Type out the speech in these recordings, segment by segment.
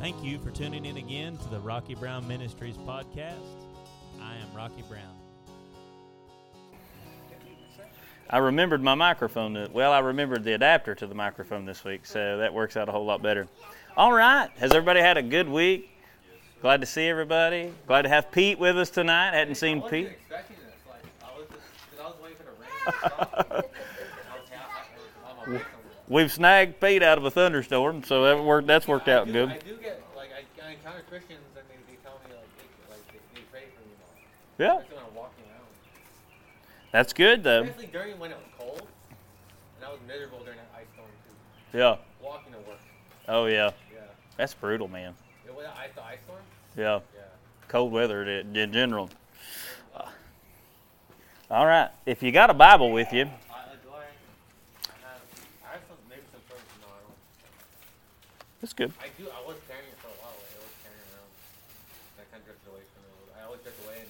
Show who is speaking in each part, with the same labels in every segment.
Speaker 1: Thank you for tuning in again to the Rocky Brown Ministries podcast. I am Rocky Brown.
Speaker 2: I remembered my microphone. to- Well, I remembered the adapter to the microphone this week, so that works out a whole lot better. All right. Has everybody had a good week? Glad to see everybody. Glad to have Pete with us tonight. Hadn't seen
Speaker 3: I wasn't
Speaker 2: Pete.
Speaker 3: expecting this. Like, I was just, cause I was waiting for the rain to stop. I was, I was on my way somewhere.
Speaker 2: We've snagged Pete out of a thunderstorm, so that worked. That's worked
Speaker 3: I
Speaker 2: out
Speaker 3: do,
Speaker 2: good.
Speaker 3: I do get, like, I, I encounter Christians and they, they tell me, like, they, like, they, they pray for me.
Speaker 2: Yeah,
Speaker 3: Especially when I'm walking around.
Speaker 2: that's good though.
Speaker 3: Especially during when it was cold. And I was miserable during that ice storm, too.
Speaker 2: Yeah.
Speaker 3: Walking to work.
Speaker 2: Oh yeah.
Speaker 3: Yeah.
Speaker 2: That's brutal, man.
Speaker 3: It was ice, the ice storm?
Speaker 2: Yeah.
Speaker 3: Yeah.
Speaker 2: Cold weather in in general. Uh, All right. If you got a Bible with you,
Speaker 3: I, do I, I have, I have some, maybe some sort of, no, I don't.
Speaker 2: That's good.
Speaker 3: I do, I was carrying it for a while. I was carrying around. I kind of drifted away from it. I always drift away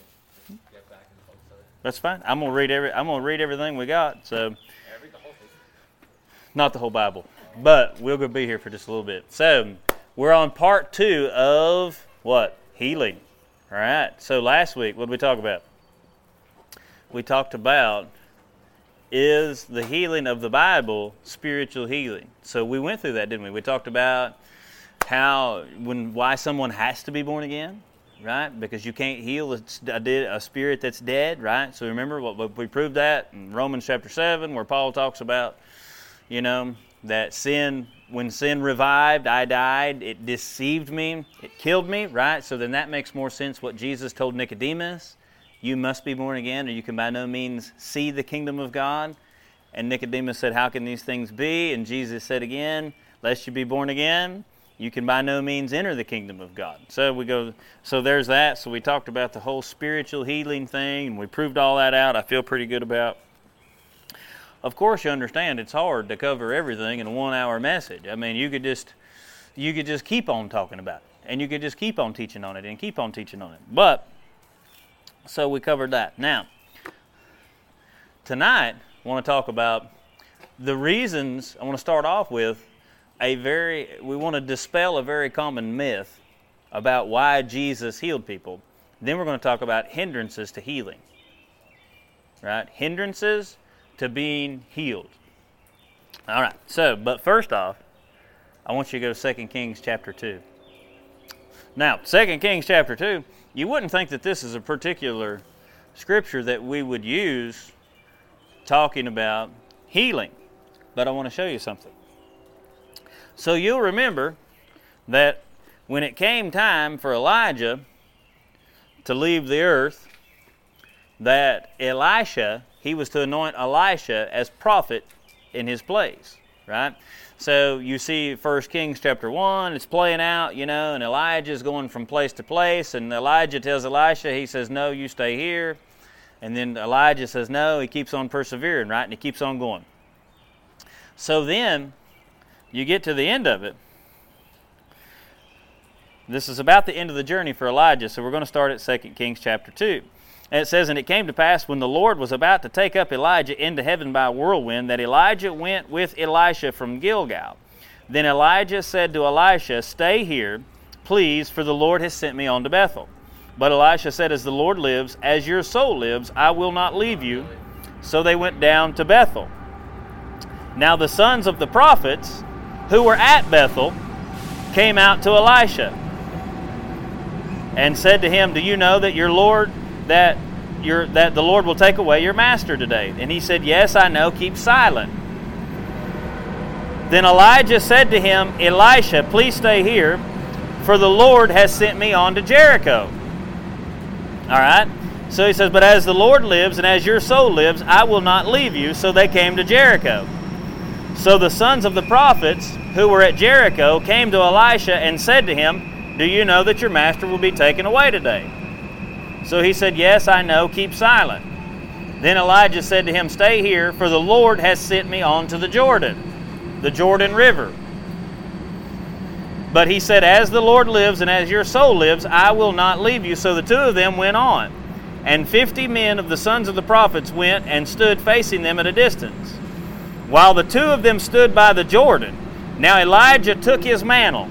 Speaker 3: and get back and focus on it.
Speaker 2: That's fine. I'm gonna read every. I'm gonna read everything we got. So.
Speaker 3: Every, the whole thing.
Speaker 2: not the whole Bible, but we're going to be here for just a little bit. So, we're on part two of what? Healing. All right. So, last week, what did we talk about? We talked about is the healing of the Bible spiritual healing. So, we went through that, didn't we? We talked about how, when, why someone has to be born again. Right, because you can't heal a, a spirit that's dead, right? So remember what we proved that in Romans chapter seven, where Paul talks about you know, that sin, when sin revived, I died, it deceived me, it killed me, right? So then that makes more sense what Jesus told Nicodemus. You must be born again, or you can by no means see the kingdom of God. And Nicodemus said, How can these things be? And Jesus said again, Lest you be born again, you can by no means enter the kingdom of God. So we go so there's that. So we talked about the whole spiritual healing thing, and we proved all that out. I feel pretty good about of course you understand it's hard to cover everything in a one hour message i mean you could just you could just keep on talking about it and you could just keep on teaching on it and keep on teaching on it but so we covered that now tonight i want to talk about the reasons i want to start off with a very we want to dispel a very common myth about why jesus healed people then we're going to talk about hindrances to healing right hindrances to being healed. All right. So, but first off, I want you to go to 2 Kings chapter 2. Now, 2 Kings chapter 2, you wouldn't think that this is a particular scripture that we would use talking about healing, but I want to show you something. So, you'll remember that when it came time for Elijah to leave the earth, that Elisha he was to anoint Elisha as prophet in his place, right? So you see 1 Kings chapter 1, it's playing out, you know, and Elijah is going from place to place, and Elijah tells Elisha, he says, No, you stay here. And then Elijah says, No, he keeps on persevering, right? And he keeps on going. So then you get to the end of it. This is about the end of the journey for Elijah, so we're going to start at 2 Kings chapter 2. And it says, And it came to pass when the Lord was about to take up Elijah into heaven by a whirlwind, that Elijah went with Elisha from Gilgal. Then Elijah said to Elisha, Stay here, please, for the Lord has sent me on to Bethel. But Elisha said, As the Lord lives, as your soul lives, I will not leave you. So they went down to Bethel. Now the sons of the prophets who were at Bethel came out to Elisha and said to him, Do you know that your Lord that your that the Lord will take away your master today? And he said, Yes, I know, keep silent. Then Elijah said to him, Elisha, please stay here, for the Lord has sent me on to Jericho. All right? So he says, But as the Lord lives and as your soul lives, I will not leave you. So they came to Jericho. So the sons of the prophets who were at Jericho came to Elisha and said to him, Do you know that your master will be taken away today? So he said, Yes, I know, keep silent. Then Elijah said to him, Stay here, for the Lord has sent me on to the Jordan, the Jordan River. But he said, As the Lord lives and as your soul lives, I will not leave you. So the two of them went on. And fifty men of the sons of the prophets went and stood facing them at a distance, while the two of them stood by the Jordan. Now Elijah took his mantle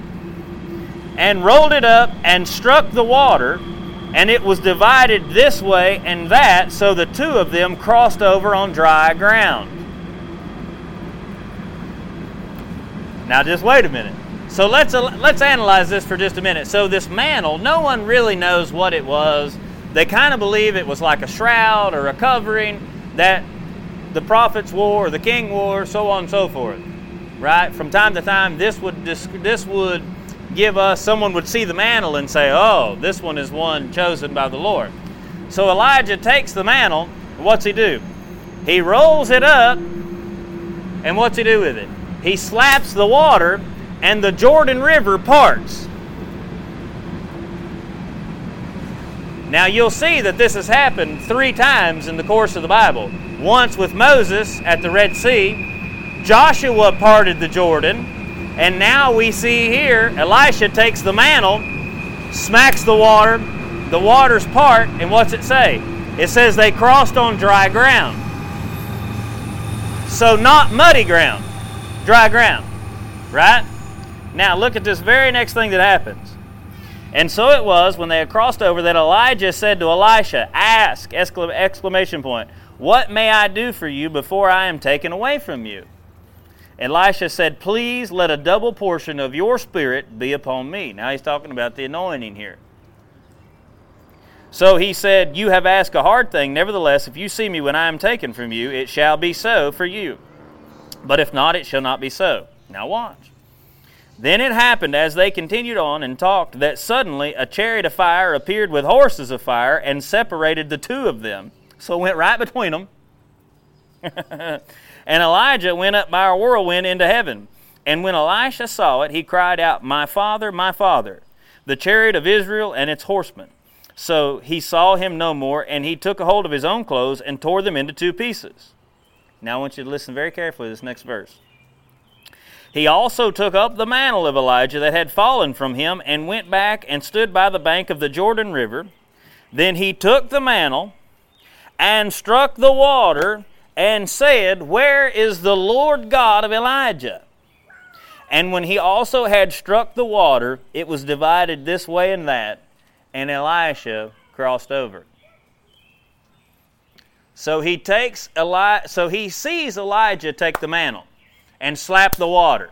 Speaker 2: and rolled it up and struck the water, and it was divided this way and that, so the two of them crossed over on dry ground. Now, just wait a minute. So let's let's analyze this for just a minute. So this mantle, no one really knows what it was. They kind of believe it was like a shroud or a covering that the prophets wore, or the king wore, so on and so forth. Right? From time to time, this would this, would give us someone would see the mantle and say, "Oh, this one is one chosen by the Lord." So Elijah takes the mantle. What's he do? He rolls it up, and what's he do with it? He slaps the water and the Jordan River parts. Now you'll see that this has happened three times in the course of the Bible. Once with Moses at the Red Sea, Joshua parted the Jordan, and now we see here Elisha takes the mantle, smacks the water, the waters part, and what's it say? It says they crossed on dry ground. So not muddy ground, dry ground, right? Now, look at this very next thing that happens. And so it was when they had crossed over that Elijah said to Elisha, Ask! Exclamation point. What may I do for you before I am taken away from you? Elisha said, Please let a double portion of your spirit be upon me. Now he's talking about the anointing here. So he said, You have asked a hard thing. Nevertheless, if you see me when I am taken from you, it shall be so for you. But if not, it shall not be so. Now watch. Then it happened as they continued on and talked that suddenly a chariot of fire appeared with horses of fire and separated the two of them. So it went right between them. and Elijah went up by a whirlwind into heaven. And when Elisha saw it, he cried out, My father, my father, the chariot of Israel and its horsemen. So he saw him no more, and he took a hold of his own clothes and tore them into two pieces. Now I want you to listen very carefully to this next verse. He also took up the mantle of Elijah that had fallen from him and went back and stood by the bank of the Jordan River. Then he took the mantle and struck the water and said, Where is the Lord God of Elijah? And when he also had struck the water, it was divided this way and that, and Elisha crossed over. So he takes Eli- so he sees Elijah take the mantle and slap the water,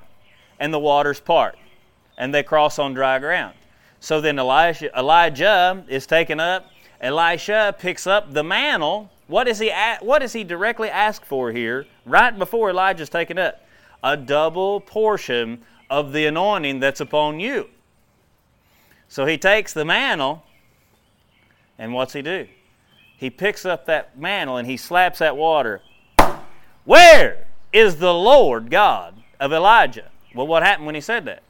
Speaker 2: and the waters part, and they cross on dry ground. So then Elijah, Elijah is taken up. Elisha picks up the mantle. What is he? What does he directly ask for here? Right before Elijah's taken up, a double portion of the anointing that's upon you. So he takes the mantle, and what's he do? He picks up that mantle and he slaps that water. Where? is the Lord God of Elijah. Well, what happened when he said that?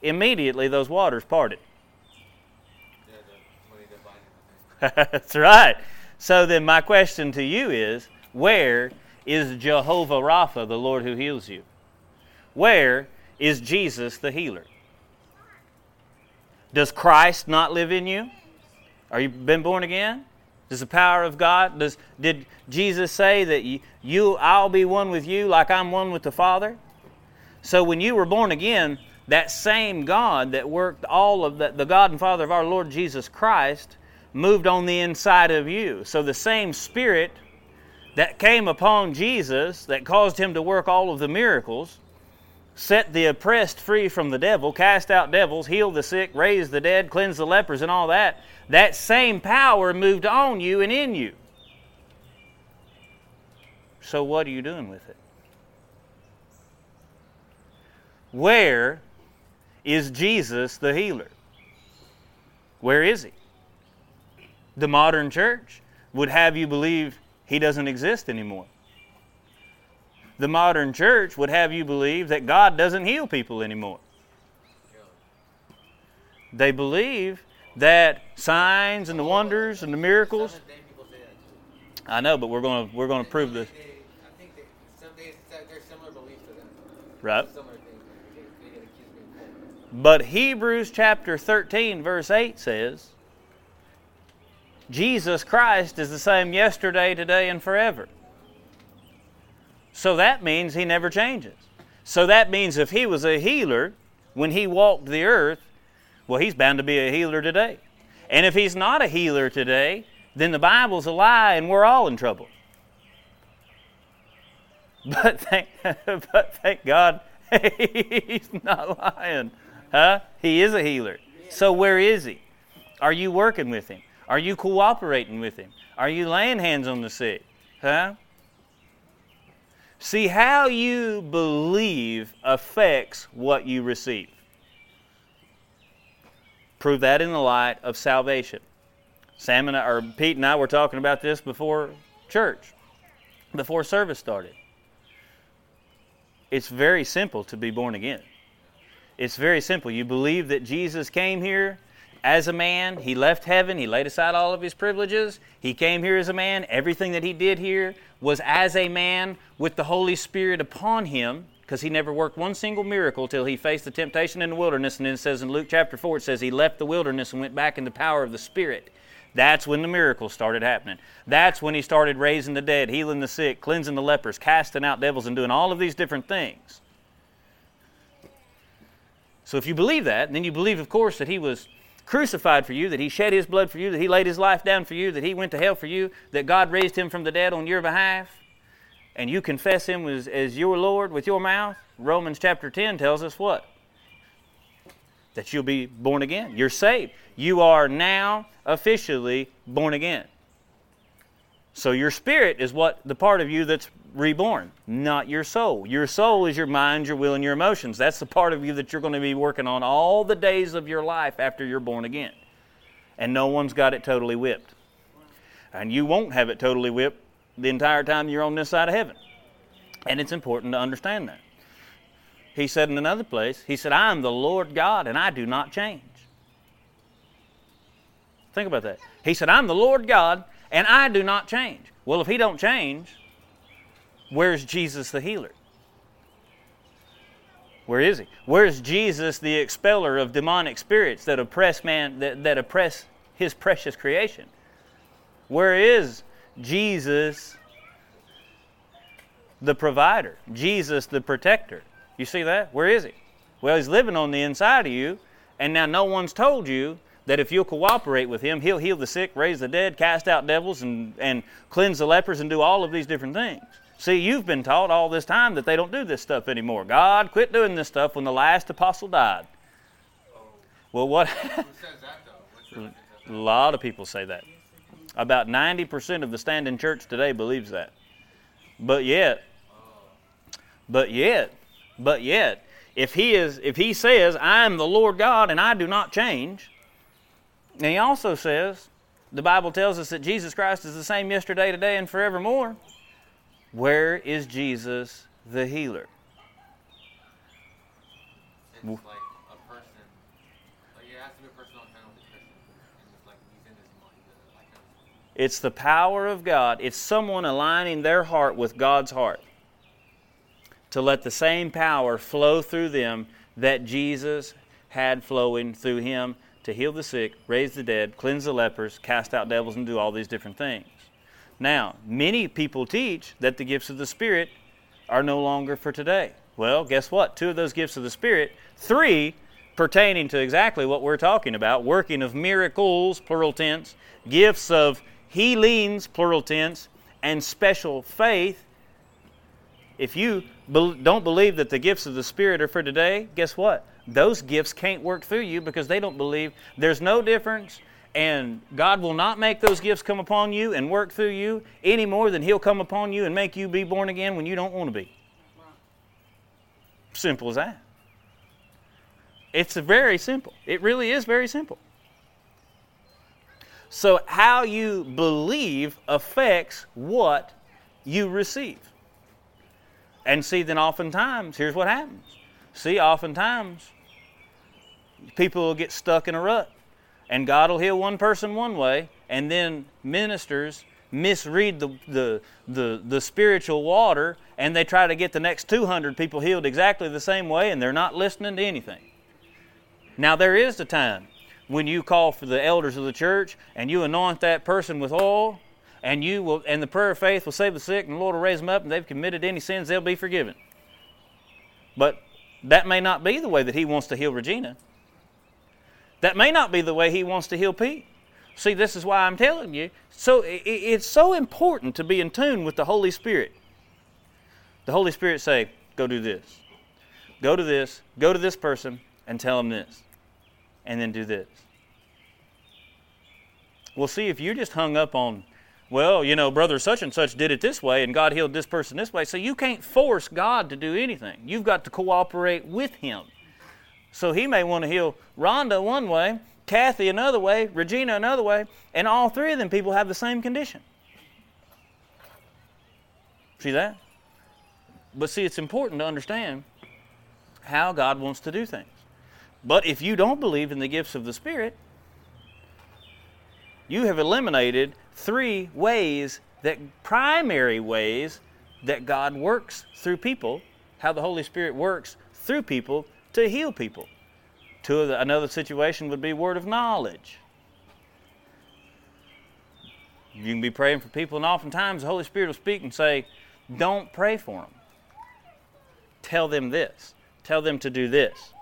Speaker 2: Immediately those waters parted. That's right. So then, my question to you is where is Jehovah Rapha, the Lord who heals you? Where is Jesus the healer? Does Christ not live in you? Are you been born again? Does the power of God, does, did Jesus say that you, you, I'll be one with you like I'm one with the Father? So when you were born again, that same God that worked all of the, the God and Father of our Lord Jesus Christ moved on the inside of you. So the same Spirit that came upon Jesus that caused him to work all of the miracles set the oppressed free from the devil, cast out devils, heal the sick, raise the dead, cleanse the lepers, and all that, that same power moved on you and in you. So, what are you doing with it? Where is Jesus the healer? Where is he? The modern church would have you believe he doesn't exist anymore the modern church would have you believe that God doesn't heal people anymore. They believe that signs and the wonders and the miracles. I know, but we're going to we're going to prove this. Right. But Hebrews chapter 13, verse 8 says, Jesus Christ is the same yesterday, today, and forever. So that means he never changes. So that means if he was a healer, when he walked the earth, well, he's bound to be a healer today. And if he's not a healer today, then the Bible's a lie and we're all in trouble. But thank, but thank God he's not lying. Huh? He is a healer. So where is he? Are you working with him? Are you cooperating with him? Are you laying hands on the sick? Huh? See, how you believe affects what you receive. Prove that in the light of salvation. Sam and I, or Pete and I were talking about this before church, before service started. It's very simple to be born again. It's very simple. You believe that Jesus came here as a man. He left heaven. He laid aside all of his privileges. He came here as a man. Everything that he did here was as a man with the Holy Spirit upon him because he never worked one single miracle till he faced the temptation in the wilderness. And then it says in Luke chapter 4, it says he left the wilderness and went back in the power of the Spirit. That's when the miracles started happening. That's when he started raising the dead, healing the sick, cleansing the lepers, casting out devils, and doing all of these different things. So if you believe that, then you believe, of course, that he was crucified for you, that he shed his blood for you, that he laid his life down for you, that he went to hell for you, that God raised him from the dead on your behalf, and you confess him as, as your Lord with your mouth. Romans chapter 10 tells us what? That you'll be born again. You're saved. You are now officially born again. So your spirit is what the part of you that's reborn, not your soul. Your soul is your mind, your will, and your emotions. That's the part of you that you're going to be working on all the days of your life after you're born again. And no one's got it totally whipped. And you won't have it totally whipped the entire time you're on this side of heaven. And it's important to understand that. He said in another place, He said, I am the Lord God and I do not change. Think about that. He said, I'm the Lord God and I do not change. Well, if He don't change, where's Jesus the healer? Where is he? Where's Jesus the expeller of demonic spirits that oppress man that, that oppress his precious creation? Where is Jesus the provider? Jesus the protector? You see that? Where is he? Well, he's living on the inside of you, and now no one's told you that if you'll cooperate with him, he'll heal the sick, raise the dead, cast out devils, and, and cleanse the lepers, and do all of these different things. See, you've been taught all this time that they don't do this stuff anymore. God quit doing this stuff when the last apostle died. Well, what? A lot of people say that. About 90% of the standing church today believes that. But yet, but yet, but yet, if he is if he says, I am the Lord God and I do not change, and he also says, the Bible tells us that Jesus Christ is the same yesterday, today, and forevermore. Where is Jesus the healer?
Speaker 3: It's like a person. Like it has to be a person on kind of it's like he's in his mind. uh, Like
Speaker 2: It's the power of God. It's someone aligning their heart with God's heart to let the same power flow through them that Jesus had flowing through him to heal the sick, raise the dead, cleanse the lepers, cast out devils, and do all these different things. Now, many people teach that the gifts of the Spirit are no longer for today. Well, guess what? Two of those gifts of the Spirit, three pertaining to exactly what we're talking about working of miracles, plural tense, gifts of healings, plural tense, and special faith. If you don't believe that the gifts of the Spirit are for today, guess what? Those gifts can't work through you because they don't believe there's no difference, and God will not make those gifts come upon you and work through you any more than He'll come upon you and make you be born again when you don't want to be. Simple as that. It's very simple. It really is very simple. So, how you believe affects what you receive. And see, then oftentimes, here's what happens. See, oftentimes, people will get stuck in a rut. And God will heal one person one way, and then ministers misread the, the, the, the spiritual water, and they try to get the next 200 people healed exactly the same way, and they're not listening to anything. Now, there is a time when you call for the elders of the church and you anoint that person with oil, and you will, and the prayer of faith will save the sick, and the Lord will raise them up, and they've committed any sins, they'll be forgiven. But that may not be the way that He wants to heal Regina. That may not be the way He wants to heal Pete. See, this is why I'm telling you. So it's so important to be in tune with the Holy Spirit. The Holy Spirit say, "Go do this. Go to this. Go to this person and tell them this, and then do this." we'll see, if you're just hung up on, well, you know, brother such and such did it this way, and God healed this person this way, so you can't force God to do anything. You've got to cooperate with Him. So He may want to heal Rhonda one way, Kathy another way, Regina another way, and all three of them people have the same condition. See that? But see, it's important to understand how God wants to do things. But if you don't believe in the gifts of the Spirit, you have eliminated three ways that primary ways that God works through people, how the Holy Spirit works through people to heal people. Two the, another situation would be word of knowledge. You can be praying for people, and oftentimes the Holy Spirit will speak and say, Don't pray for them. Tell them this. Tell them to do this.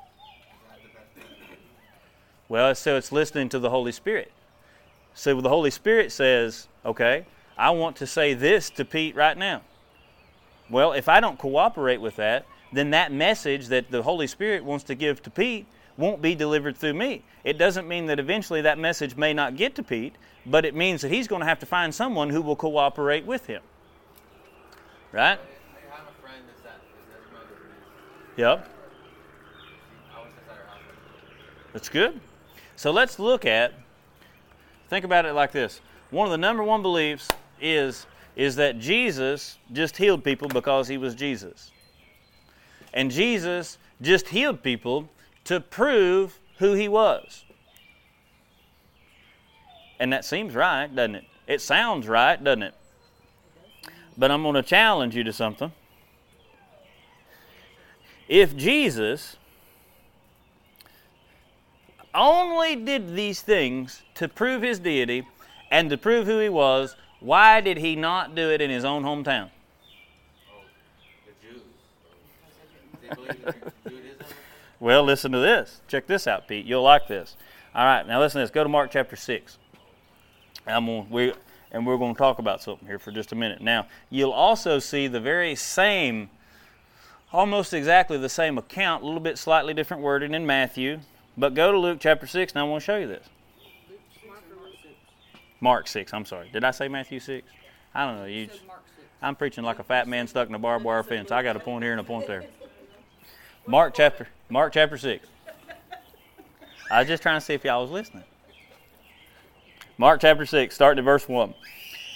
Speaker 2: Well, so it's listening to the Holy Spirit. So the Holy Spirit says, Okay, I want to say this to Pete right now. Well, if I don't cooperate with that, then that message that the Holy Spirit wants to give to Pete won't be delivered through me. It doesn't mean that eventually that message may not get to Pete, but it means that he's going to have to find someone who will cooperate with him. Right? Yep. That's good. So let's look at think about it like this. One of the number one beliefs is is that Jesus just healed people because he was Jesus. And Jesus just healed people to prove who he was. And that seems right, doesn't it? It sounds right, doesn't it? But I'm going to challenge you to something. If Jesus only did these things to prove his deity and to prove who he was, why did he not do it in his own hometown? Well, listen to this. Check this out, Pete. You'll like this. All right, now listen to this. Go to Mark chapter 6. I'm we, and we're going to talk about something here for just a minute. Now, you'll also see the very same, almost exactly the same account, a little bit slightly different wording in Matthew. But go to Luke chapter 6, and I want to show you this. Mark 6, I'm sorry. Did I say Matthew 6? I don't know. You, I'm preaching like a fat man stuck in a barbed wire fence. I got a point here and a point there. Mark chapter Mark chapter 6. I was just trying to see if y'all was listening. Mark chapter 6, starting at verse 1.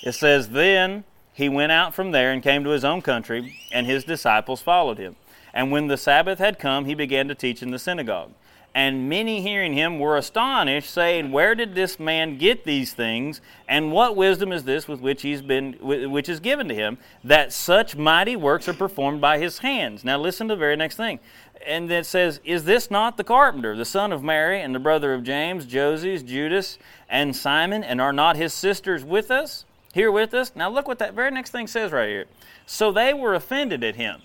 Speaker 2: It says, Then he went out from there and came to his own country, and his disciples followed him. And when the Sabbath had come, he began to teach in the synagogue. And many hearing him were astonished, saying, Where did this man get these things? And what wisdom is this with which he's been which is given to him, that such mighty works are performed by his hands? Now listen to the very next thing. And it says, Is this not the carpenter, the son of Mary, and the brother of James, Joses, Judas, and Simon, and are not his sisters with us? Here with us? Now look what that very next thing says right here. So they were offended at him.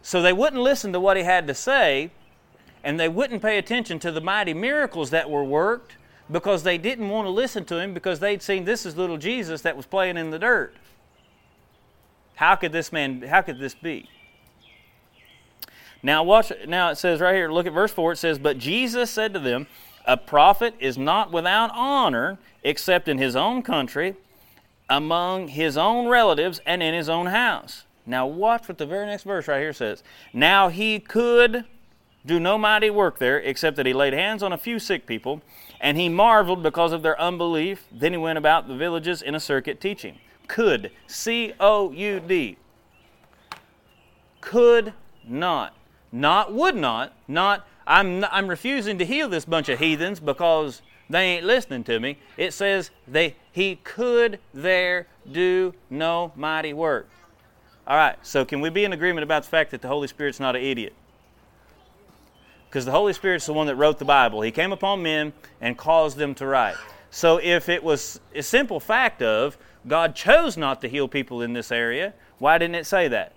Speaker 2: So they wouldn't listen to what he had to say and they wouldn't pay attention to the mighty miracles that were worked because they didn't want to listen to him because they'd seen this is little Jesus that was playing in the dirt. How could this man, how could this be? Now watch now it says right here, look at verse 4, it says, But Jesus said to them, A prophet is not without honor except in his own country, among his own relatives, and in his own house. Now watch what the very next verse right here says. Now he could do no mighty work there, except that he laid hands on a few sick people, and he marveled because of their unbelief. Then he went about the villages in a circuit teaching. Could, C O U D. Could not. Not would not. Not, I'm, I'm refusing to heal this bunch of heathens because they ain't listening to me. It says they, he could there do no mighty work. All right, so can we be in agreement about the fact that the Holy Spirit's not an idiot? Because the Holy Spirit's the one that wrote the Bible. He came upon men and caused them to write. So if it was a simple fact of God chose not to heal people in this area, why didn't it say that?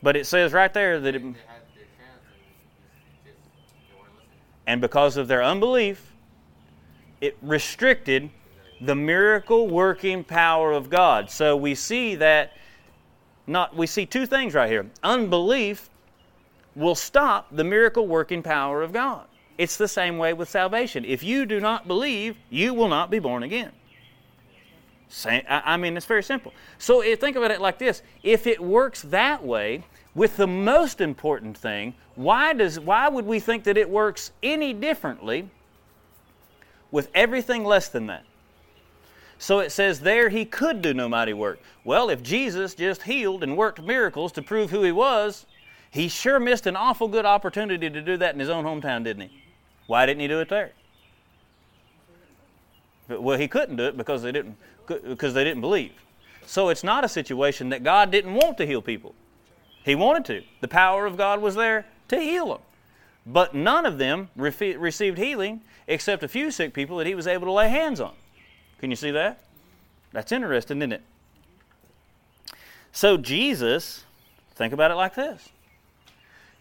Speaker 2: But it says right there that it,
Speaker 3: They had their chance and just, just they weren't listening.
Speaker 2: and because of their unbelief, it restricted the miracle working power of God. So we see that not we see two things right here. Unbelief will stop the miracle working power of God. It's the same way with salvation. If you do not believe, you will not be born again. I mean, it's very simple. So eh, think about it like this: If it works that way, with the most important thing, why does why would we think that it works any differently with everything less than that? So it says there he could do no mighty work. Well, if Jesus just healed and worked miracles to prove who he was, he sure missed an awful good opportunity to do that in his own hometown, didn't he? Why didn't he do it there? Well, he couldn't do it because they didn't because they didn't believe. So it's not a situation that God didn't want to heal people. He wanted to. The power of God was there to heal them. But none of them received healing except a few sick people that he was able to lay hands on. Can you see that? That's interesting, isn't it? So Jesus, think about it like this.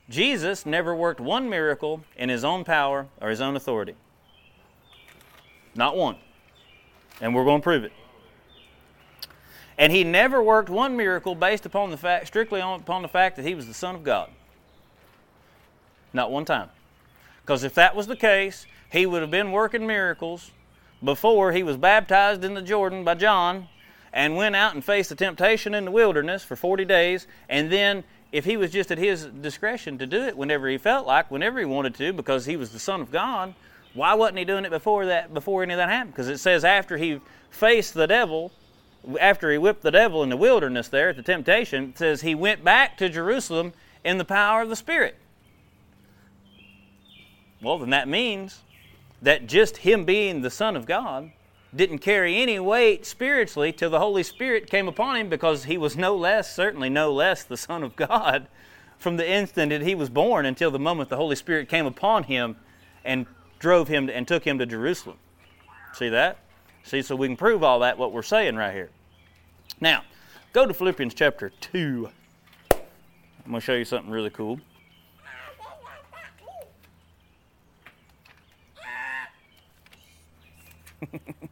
Speaker 2: Jesus never worked one miracle in his own power or his own authority. Not one. And we're going to prove it. And he never worked one miracle based upon the fact, strictly on, upon the fact that he was the Son of God. Not one time. Because if that was the case, he would have been working miracles before he was baptized in the Jordan by John and went out and faced the temptation in the wilderness for 40 days. And then, if he was just at his discretion to do it whenever he felt like, whenever he wanted to, because he was the Son of God, why wasn't he doing it before that? Before any of that happened? Because it says after he faced the devil, after he whipped the devil in the wilderness there at the temptation, it says he went back to Jerusalem in the power of the Spirit. Well, then that means that just him being the Son of God didn't carry any weight spiritually till the Holy Spirit came upon him because he was no less, certainly no less, the Son of God from the instant that he was born until the moment the Holy Spirit came upon him and drove him and took him to Jerusalem. See that? See, so we can prove all that, what we're saying right here. Now, go to Philippians chapter 2. I'm going to show you something really cool.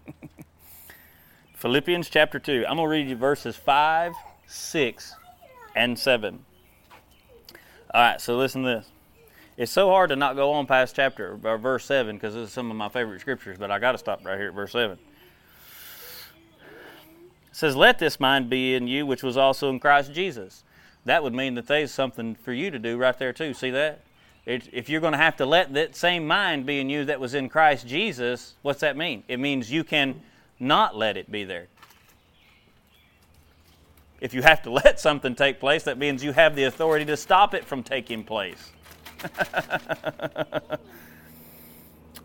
Speaker 2: Philippians chapter 2. I'm going to read you verses 5, 6, and 7. All right, so listen to this. It's so hard to not go on past chapter or verse 7 because this is some of my favorite scriptures, but I got to stop right here at verse 7. It says, Let this mind be in you, which was also in Christ Jesus. That would mean that there's something for you to do right there, too. See that? If you're going to have to let that same mind be in you that was in Christ Jesus, what's that mean? It means you can not let it be there. If you have to let something take place, that means you have the authority to stop it from taking place.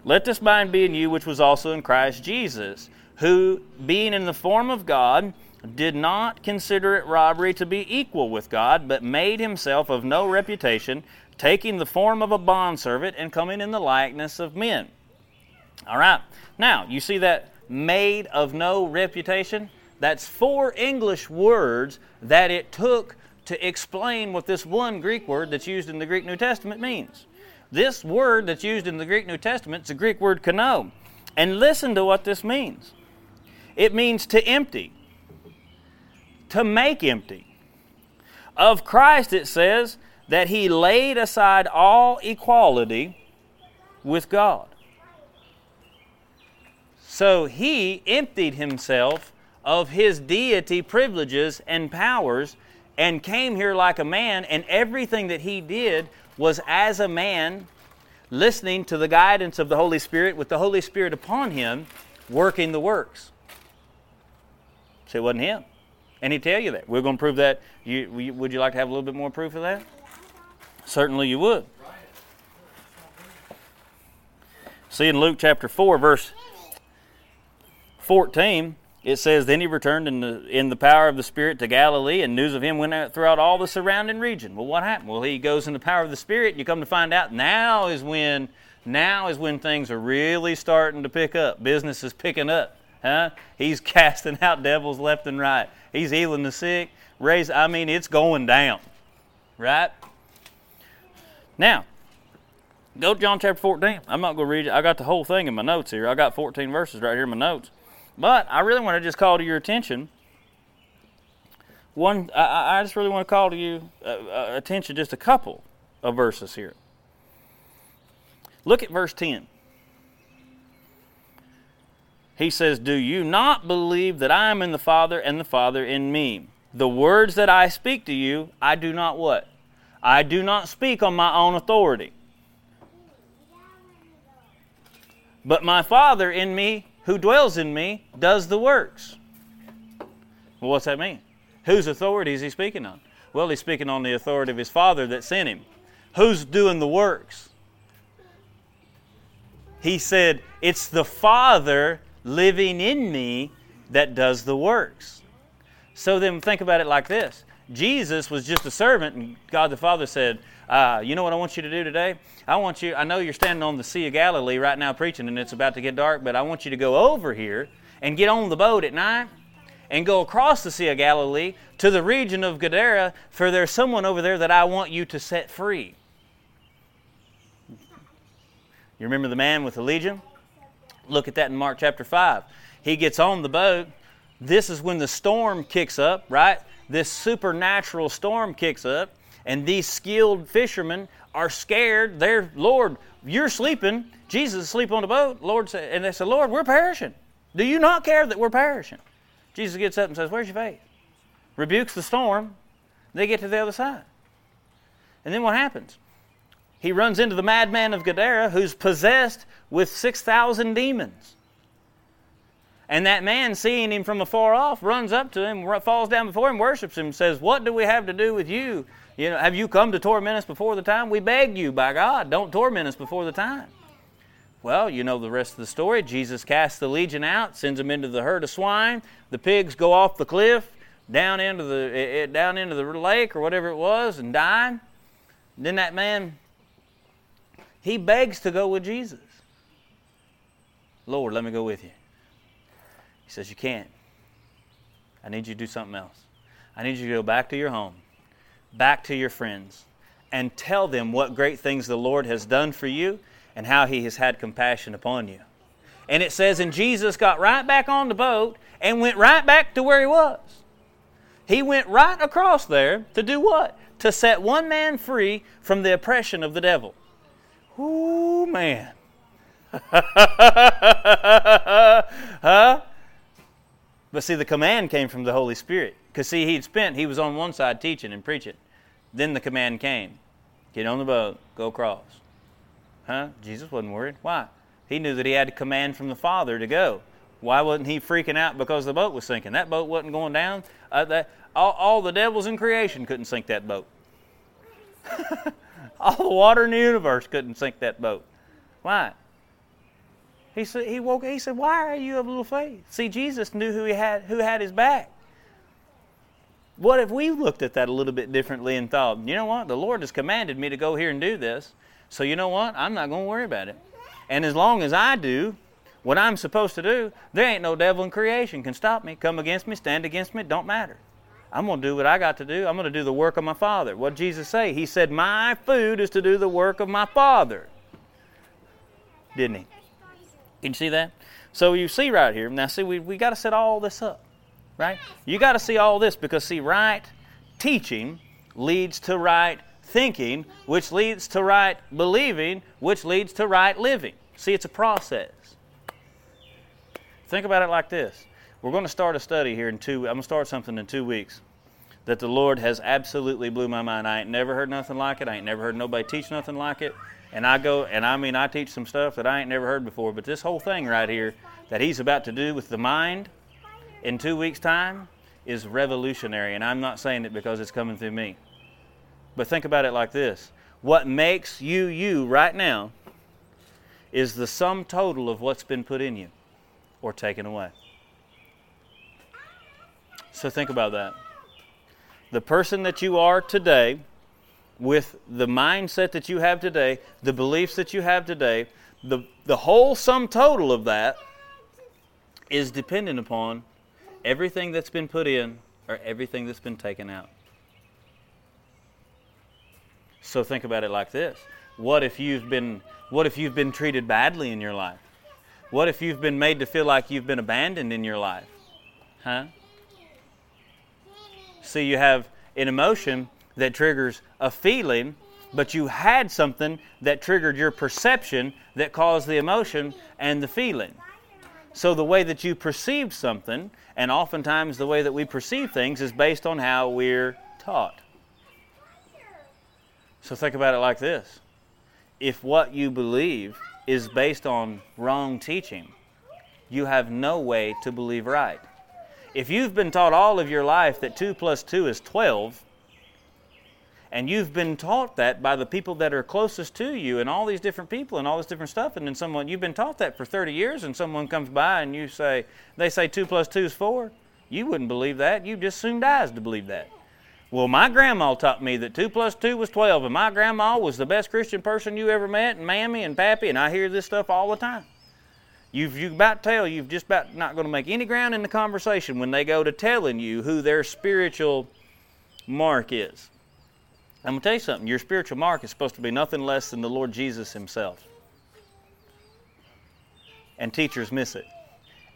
Speaker 2: Let this mind be in you, which was also in Christ Jesus, who, being in the form of God, did not consider it robbery to be equal with God, but made himself of no reputation, taking the form of a bondservant and coming in the likeness of men. All right. Now, you see that made of no reputation? That's four English words that it took to explain what this one Greek word that's used in the Greek New Testament means. This word that's used in the Greek New Testament is a Greek word kano. And listen to what this means it means to empty, to make empty. Of Christ, it says that he laid aside all equality with God. So he emptied himself of his deity privileges and powers and came here like a man, and everything that he did was as a man, listening to the guidance of the Holy Spirit, with the Holy Spirit upon him, working the works. So it wasn't him. And he'd tell you that. We're going to prove that. You, would you like to have a little bit more proof of that? Certainly you would. See in Luke chapter 4, verse 14, it says, Then he returned in the, in the power of the Spirit to Galilee, and news of him went out throughout all the surrounding region. Well, what happened? Well, he goes in the power of the Spirit, and you come to find out now is when now is when things are really starting to pick up. Business is picking up. Huh? He's casting out devils left and right. He's healing the sick. Raise, I mean, it's going down. Right? Now, go to John chapter 14. I'm not going to read it. I got the whole thing in my notes here. I got 14 verses right here in my notes. But I really want to just call to your attention one. I, I just really want to call to you uh, uh, attention just a couple of verses here. Look at verse 10. He says, Do you not believe that I am in the Father and the Father in me? The words that I speak to you, I do not what? I do not speak on my own authority. But my Father in me, who dwells in me, does the works. Well, what's that mean? Whose authority is he speaking on? Well, he's speaking on the authority of his Father that sent him. Who's doing the works? He said, It's the Father living in me that does the works. So then think about it like this Jesus was just a servant, and God the Father said, uh, You know what I want you to do today? I want you, I know you're standing on the Sea of Galilee right now preaching, and it's about to get dark, but I want you to go over here and get on the boat at night and go across the Sea of Galilee to the region of Gadara, for there's someone over there that I want you to set free. You remember the man with the legion? Look at that in Mark chapter 5. He gets on the boat. This is when the storm kicks up, right? This supernatural storm kicks up, and these skilled fishermen are scared. They're, Lord, you're sleeping. Jesus is asleep on the boat. Lord said, and they said, Lord, we're perishing. Do you not care that we're perishing? Jesus gets up and says, Where's your faith? Rebukes the storm. They get to the other side. And then what happens? He runs into the madman of Gadara who's possessed with 6,000 demons. And that man, seeing him from afar off, runs up to him, falls down before him, worships him, says, What do we have to do with you? You know, have you come to torment us before the time? We beg you, by God, don't torment us before the time. Well, you know the rest of the story. Jesus casts the legion out, sends them into the herd of swine. The pigs go off the cliff down into the down into the lake or whatever it was and die. Then that man he begs to go with Jesus. Lord, let me go with you. He says, You can't. I need you to do something else. I need you to go back to your home, back to your friends, and tell them what great things the Lord has done for you and how He has had compassion upon you. And it says, And Jesus got right back on the boat and went right back to where he was. He went right across there to do what? To set one man free from the oppression of the devil. Ooh, man. huh? But see, the command came from the Holy Spirit. Because, see, he'd spent, he was on one side teaching and preaching. Then the command came get on the boat, go across. Huh? Jesus wasn't worried. Why? He knew that he had a command from the Father to go. Why wasn't he freaking out because the boat was sinking? That boat wasn't going down. Uh, that, all, all the devils in creation couldn't sink that boat. All the water in the universe couldn't sink that boat. Why? He said he woke he said, Why are you of little faith? See, Jesus knew who he had who had his back. What if we looked at that a little bit differently and thought, you know what, the Lord has commanded me to go here and do this, so you know what, I'm not going to worry about it. And as long as I do what I'm supposed to do, there ain't no devil in creation can stop me, come against me, stand against me, don't matter. I'm going to do what I got to do. I'm going to do the work of my Father. What did Jesus say? He said, My food is to do the work of my Father. Didn't he? Can you see that? So you see right here. Now, see, we, we got to set all this up, right? You got to see all this because, see, right teaching leads to right thinking, which leads to right believing, which leads to right living. See, it's a process. Think about it like this. We're going to start a study here in two. I'm going to start something in two weeks that the Lord has absolutely blew my mind. I ain't never heard nothing like it. I ain't never heard nobody teach nothing like it. And I go, and I mean, I teach some stuff that I ain't never heard before. But this whole thing right here that He's about to do with the mind in two weeks' time is revolutionary. And I'm not saying it because it's coming through me. But think about it like this what makes you you right now is the sum total of what's been put in you or taken away. So think about that the person that you are today, with the mindset that you have today, the beliefs that you have today, the, the whole sum total of that is dependent upon everything that's been put in or everything that's been taken out. So think about it like this. What if you've been what if you've been treated badly in your life? What if you've been made to feel like you've been abandoned in your life? Huh? See, you have an emotion that triggers a feeling, but you had something that triggered your perception that caused the emotion and the feeling. So the way that you perceive something, and oftentimes the way that we perceive things, is based on how we're taught. So think about it like this if what you believe is based on wrong teaching, you have no way to believe right. If you've been taught all of your life that 2 plus 2 is 12, and you've been taught that by the people that are closest to you and all these different people and all this different stuff. And then someone you've been taught that for 30 years and someone comes by and you say they say 2 plus 2 is 4 you wouldn't believe that. You just soon dies to believe that. Well my grandma taught me that 2 plus 2 was 12 and my grandma was the best christian person you ever met and mammy and pappy and i hear this stuff all the time. You've you about tell you've just about not going to make any ground in the conversation when they go to telling you who their spiritual mark is. I'm going to tell you something. Your spiritual mark is supposed to be nothing less than the Lord Jesus Himself. And teachers miss it.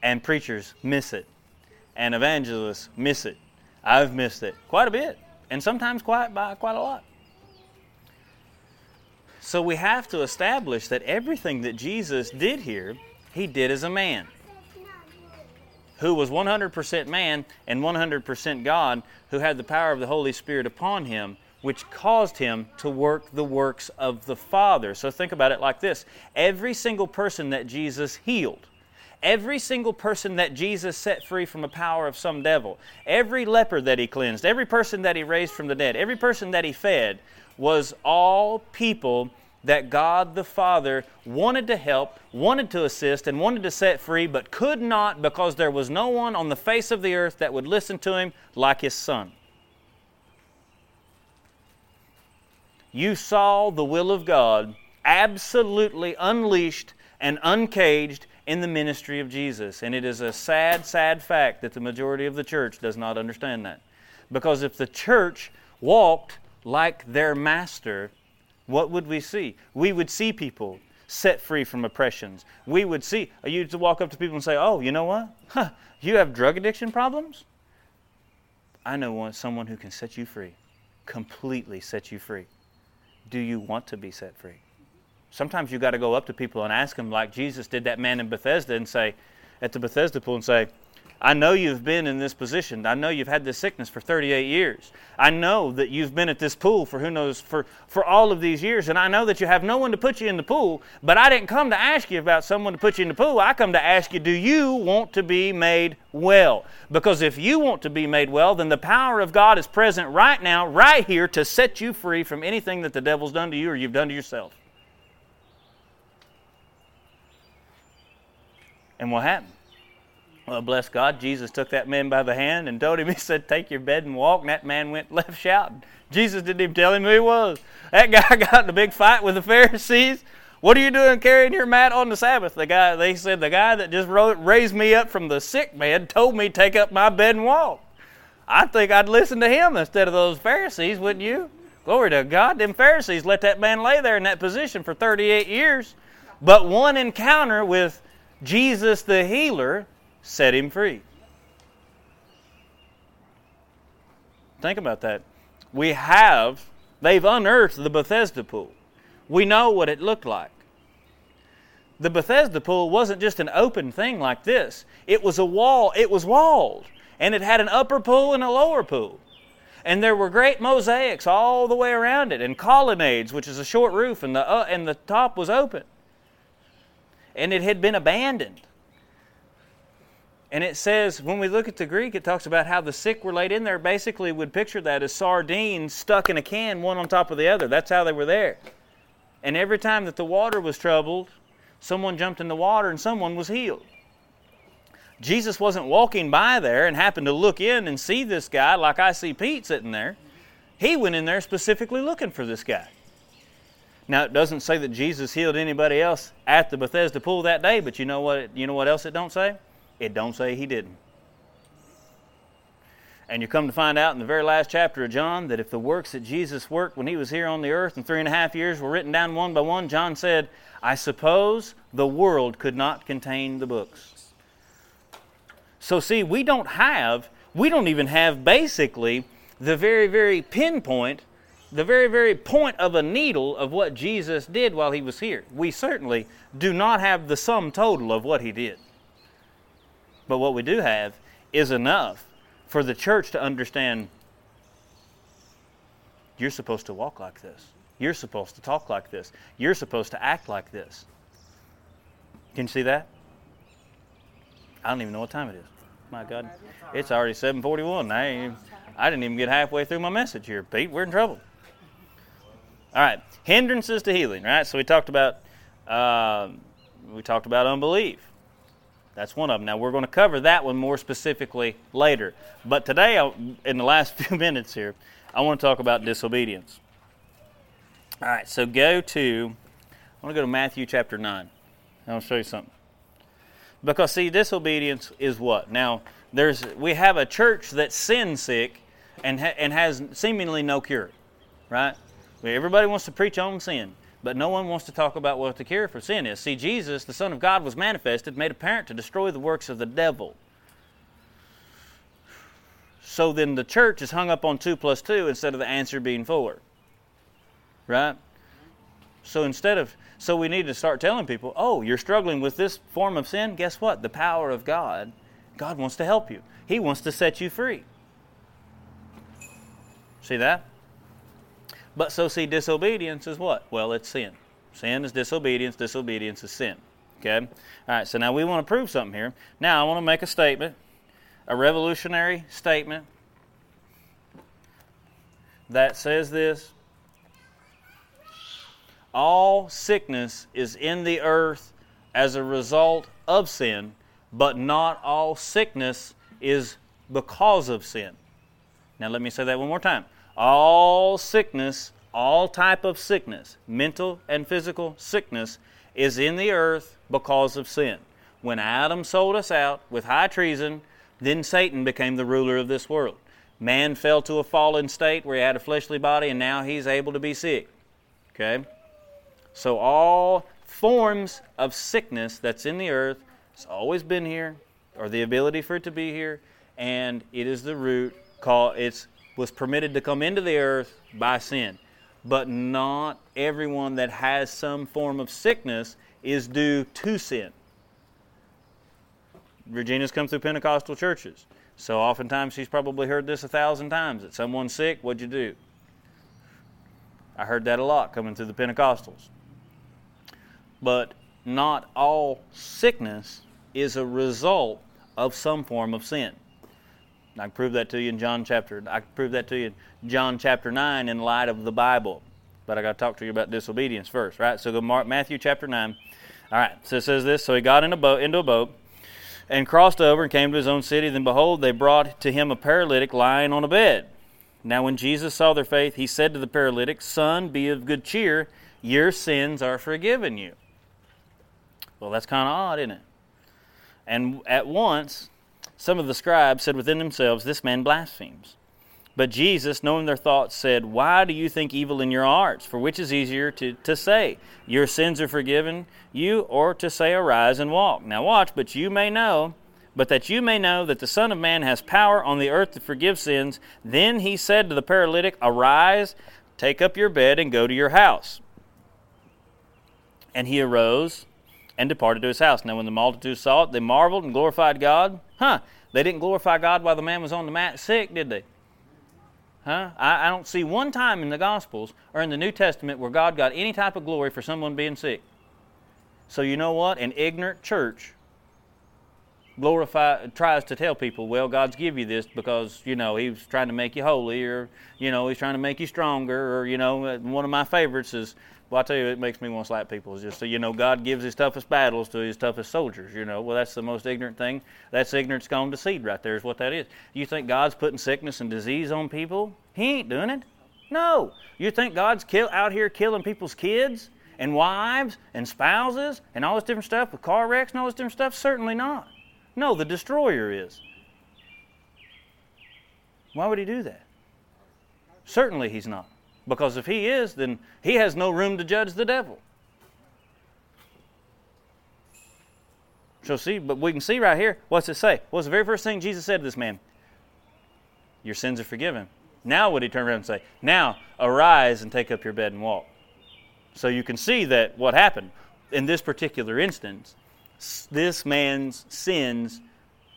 Speaker 2: And preachers miss it. And evangelists miss it. I've missed it quite a bit. And sometimes quite by quite a lot. So we have to establish that everything that Jesus did here he did as a man who was 100% man and 100% God, who had the power of the Holy Spirit upon him, which caused him to work the works of the Father. So think about it like this every single person that Jesus healed, every single person that Jesus set free from the power of some devil, every leper that he cleansed, every person that he raised from the dead, every person that he fed, was all people that God the Father wanted to help, wanted to assist, and wanted to set free, but could not because there was no one on the face of the earth that would listen to him like his Son. You saw the will of God absolutely unleashed and uncaged in the ministry of Jesus. And it is a sad, sad fact that the majority of the church does not understand that. Because if the church walked like their master, what would we see? We would see people set free from oppressions. We would see, you to walk up to people and say, Oh, you know what? Huh, you have drug addiction problems? I know someone who can set you free, completely set you free. Do you want to be set free? Sometimes you got to go up to people and ask them, like Jesus did that man in Bethesda, and say, at the Bethesda pool, and say, I know you've been in this position. I know you've had this sickness for 38 years. I know that you've been at this pool for who knows, for, for all of these years. And I know that you have no one to put you in the pool, but I didn't come to ask you about someone to put you in the pool. I come to ask you, do you want to be made well? Because if you want to be made well, then the power of God is present right now, right here, to set you free from anything that the devil's done to you or you've done to yourself. And what happened? Well, bless God, Jesus took that man by the hand and told him, He said, Take your bed and walk. And that man went left shouting. Jesus didn't even tell him who he was. That guy got in a big fight with the Pharisees. What are you doing carrying your mat on the Sabbath? The guy, they said, the guy that just raised me up from the sick bed told me take up my bed and walk. I think I'd listen to him instead of those Pharisees, wouldn't you? Glory to God. Them Pharisees let that man lay there in that position for 38 years. But one encounter with Jesus the healer set him free. Think about that. We have, they've unearthed the Bethesda pool. We know what it looked like. The Bethesda pool wasn't just an open thing like this, it was a wall, it was walled. And it had an upper pool and a lower pool. And there were great mosaics all the way around it, and colonnades, which is a short roof, and the, uh, and the top was open. And it had been abandoned. And it says, when we look at the Greek, it talks about how the sick were laid in there. Basically, would picture that as sardines stuck in a can, one on top of the other. That's how they were there. And every time that the water was troubled, someone jumped in the water and someone was healed. Jesus wasn't walking by there and happened to look in and see this guy like I see Pete sitting there. He went in there specifically looking for this guy. Now it doesn't say that Jesus healed anybody else at the Bethesda pool that day, but you know what you know what else it don't say? It don't say he didn't. And you come to find out in the very last chapter of John that if the works that Jesus worked when he was here on the earth in three and a half years were written down one by one, John said, I suppose the world could not contain the books. So, see, we don't have, we don't even have basically the very, very pinpoint, the very, very point of a needle of what Jesus did while he was here. We certainly do not have the sum total of what he did. But what we do have is enough for the church to understand you're supposed to walk like this. You're supposed to talk like this. You're supposed to act like this. Can you see that? I don't even know what time it is. My God, it's already 7:41. I I didn't even get halfway through my message here. Pete, we're in trouble. All right, hindrances to healing. Right. So we talked about uh, we talked about unbelief. That's one of them. Now, we're going to cover that one more specifically later. But today, in the last few minutes here, I want to talk about disobedience. All right, so go to, I want to go to Matthew chapter 9. I'll show you something. Because, see, disobedience is what? Now, there's we have a church that's sin sick and, ha- and has seemingly no cure, right? Everybody wants to preach on sin. But no one wants to talk about what the cure for sin is. See, Jesus, the Son of God, was manifested, made apparent to destroy the works of the devil. So then the church is hung up on 2 plus 2 instead of the answer being 4. Right? So instead of, so we need to start telling people, oh, you're struggling with this form of sin? Guess what? The power of God, God wants to help you. He wants to set you free. See that? But so see, disobedience is what? Well, it's sin. Sin is disobedience, disobedience is sin. Okay? All right, so now we want to prove something here. Now I want to make a statement, a revolutionary statement that says this All sickness is in the earth as a result of sin, but not all sickness is because of sin. Now let me say that one more time all sickness, all type of sickness, mental and physical sickness, is in the earth because of sin. When Adam sold us out with high treason, then Satan became the ruler of this world. Man fell to a fallen state where he had a fleshly body, and now he's able to be sick. Okay? So, all forms of sickness that's in the earth, it's always been here, or the ability for it to be here, and it is the root called, it's was permitted to come into the earth by sin. But not everyone that has some form of sickness is due to sin. Regina's come through Pentecostal churches. So oftentimes she's probably heard this a thousand times that someone's sick, what'd you do? I heard that a lot coming through the Pentecostals. But not all sickness is a result of some form of sin. I can prove that to you in John chapter. I can prove that to you in John chapter nine in light of the Bible. But I got to talk to you about disobedience first, right? So go Mark, Matthew chapter nine. All right. So it says this. So he got in a boat into a boat and crossed over and came to his own city. Then behold, they brought to him a paralytic lying on a bed. Now when Jesus saw their faith, he said to the paralytic, "Son, be of good cheer; your sins are forgiven you." Well, that's kind of odd, isn't it? And at once some of the scribes said within themselves, This man blasphemes. But Jesus, knowing their thoughts, said, Why do you think evil in your hearts? For which is easier to, to say, Your sins are forgiven you, or to say, Arise and walk? Now watch, but you may know, but that you may know that the Son of Man has power on the earth to forgive sins. Then he said to the paralytic, Arise, take up your bed, and go to your house. And he arose and departed to his house. Now, when the multitude saw it, they marveled and glorified God. Huh? They didn't glorify God while the man was on the mat sick, did they? Huh? I, I don't see one time in the Gospels or in the New Testament where God got any type of glory for someone being sick. So, you know what? An ignorant church glorify tries to tell people, well, God's give you this because you know He's trying to make you holy, or you know He's trying to make you stronger, or you know one of my favorites is well, I tell you, it makes me want to slap people. It's just so you know, God gives His toughest battles to His toughest soldiers. You know, well, that's the most ignorant thing. That's ignorance gone to seed right there. Is what that is. You think God's putting sickness and disease on people? He ain't doing it. No. You think God's kill, out here killing people's kids and wives and spouses and all this different stuff with car wrecks and all this different stuff? Certainly not. No, the destroyer is. Why would he do that? Certainly he's not. Because if he is, then he has no room to judge the devil. So see, but we can see right here, what's it say? What's the very first thing Jesus said to this man? Your sins are forgiven. Now would he turn around and say, Now arise and take up your bed and walk. So you can see that what happened in this particular instance, this man's sins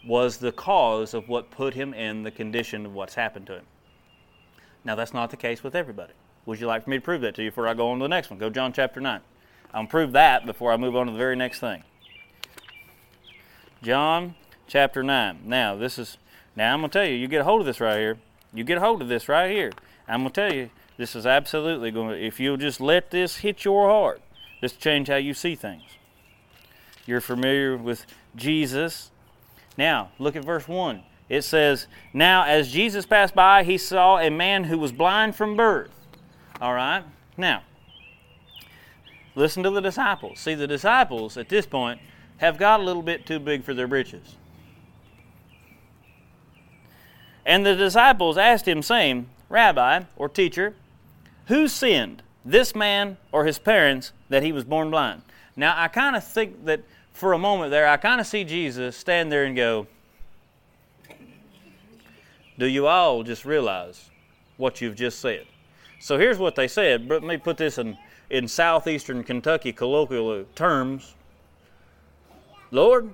Speaker 2: was the cause of what put him in the condition of what's happened to him. Now, that's not the case with everybody. Would you like for me to prove that to you before I go on to the next one? Go John chapter 9. I'll prove that before I move on to the very next thing. John chapter 9. Now, this is, now I'm going to tell you, you get a hold of this right here. You get a hold of this right here. I'm going to tell you, this is absolutely going to, if you'll just let this hit your heart, this change how you see things. You're familiar with Jesus. Now, look at verse 1. It says, Now as Jesus passed by, he saw a man who was blind from birth. All right? Now, listen to the disciples. See, the disciples at this point have got a little bit too big for their britches. And the disciples asked him, saying, Rabbi, or teacher, who sinned, this man or his parents, that he was born blind? Now, I kind of think that for a moment there, I kind of see Jesus stand there and go, Do you all just realize what you've just said? So here's what they said. Let me put this in, in southeastern Kentucky colloquial terms. Lord,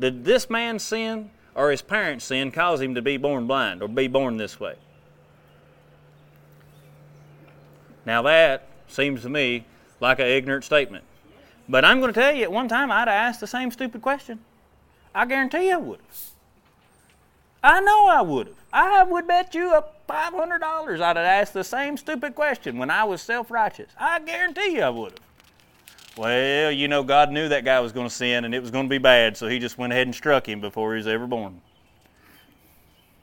Speaker 2: did this man sin or his parents' sin cause him to be born blind or be born this way? Now that seems to me like an ignorant statement. But I'm going to tell you, at one time I'd have asked the same stupid question. I guarantee you I would have. I know I would have. I would bet you a $500 I'd have asked the same stupid question when I was self righteous. I guarantee you I would have. Well, you know, God knew that guy was going to sin and it was going to be bad, so he just went ahead and struck him before he was ever born.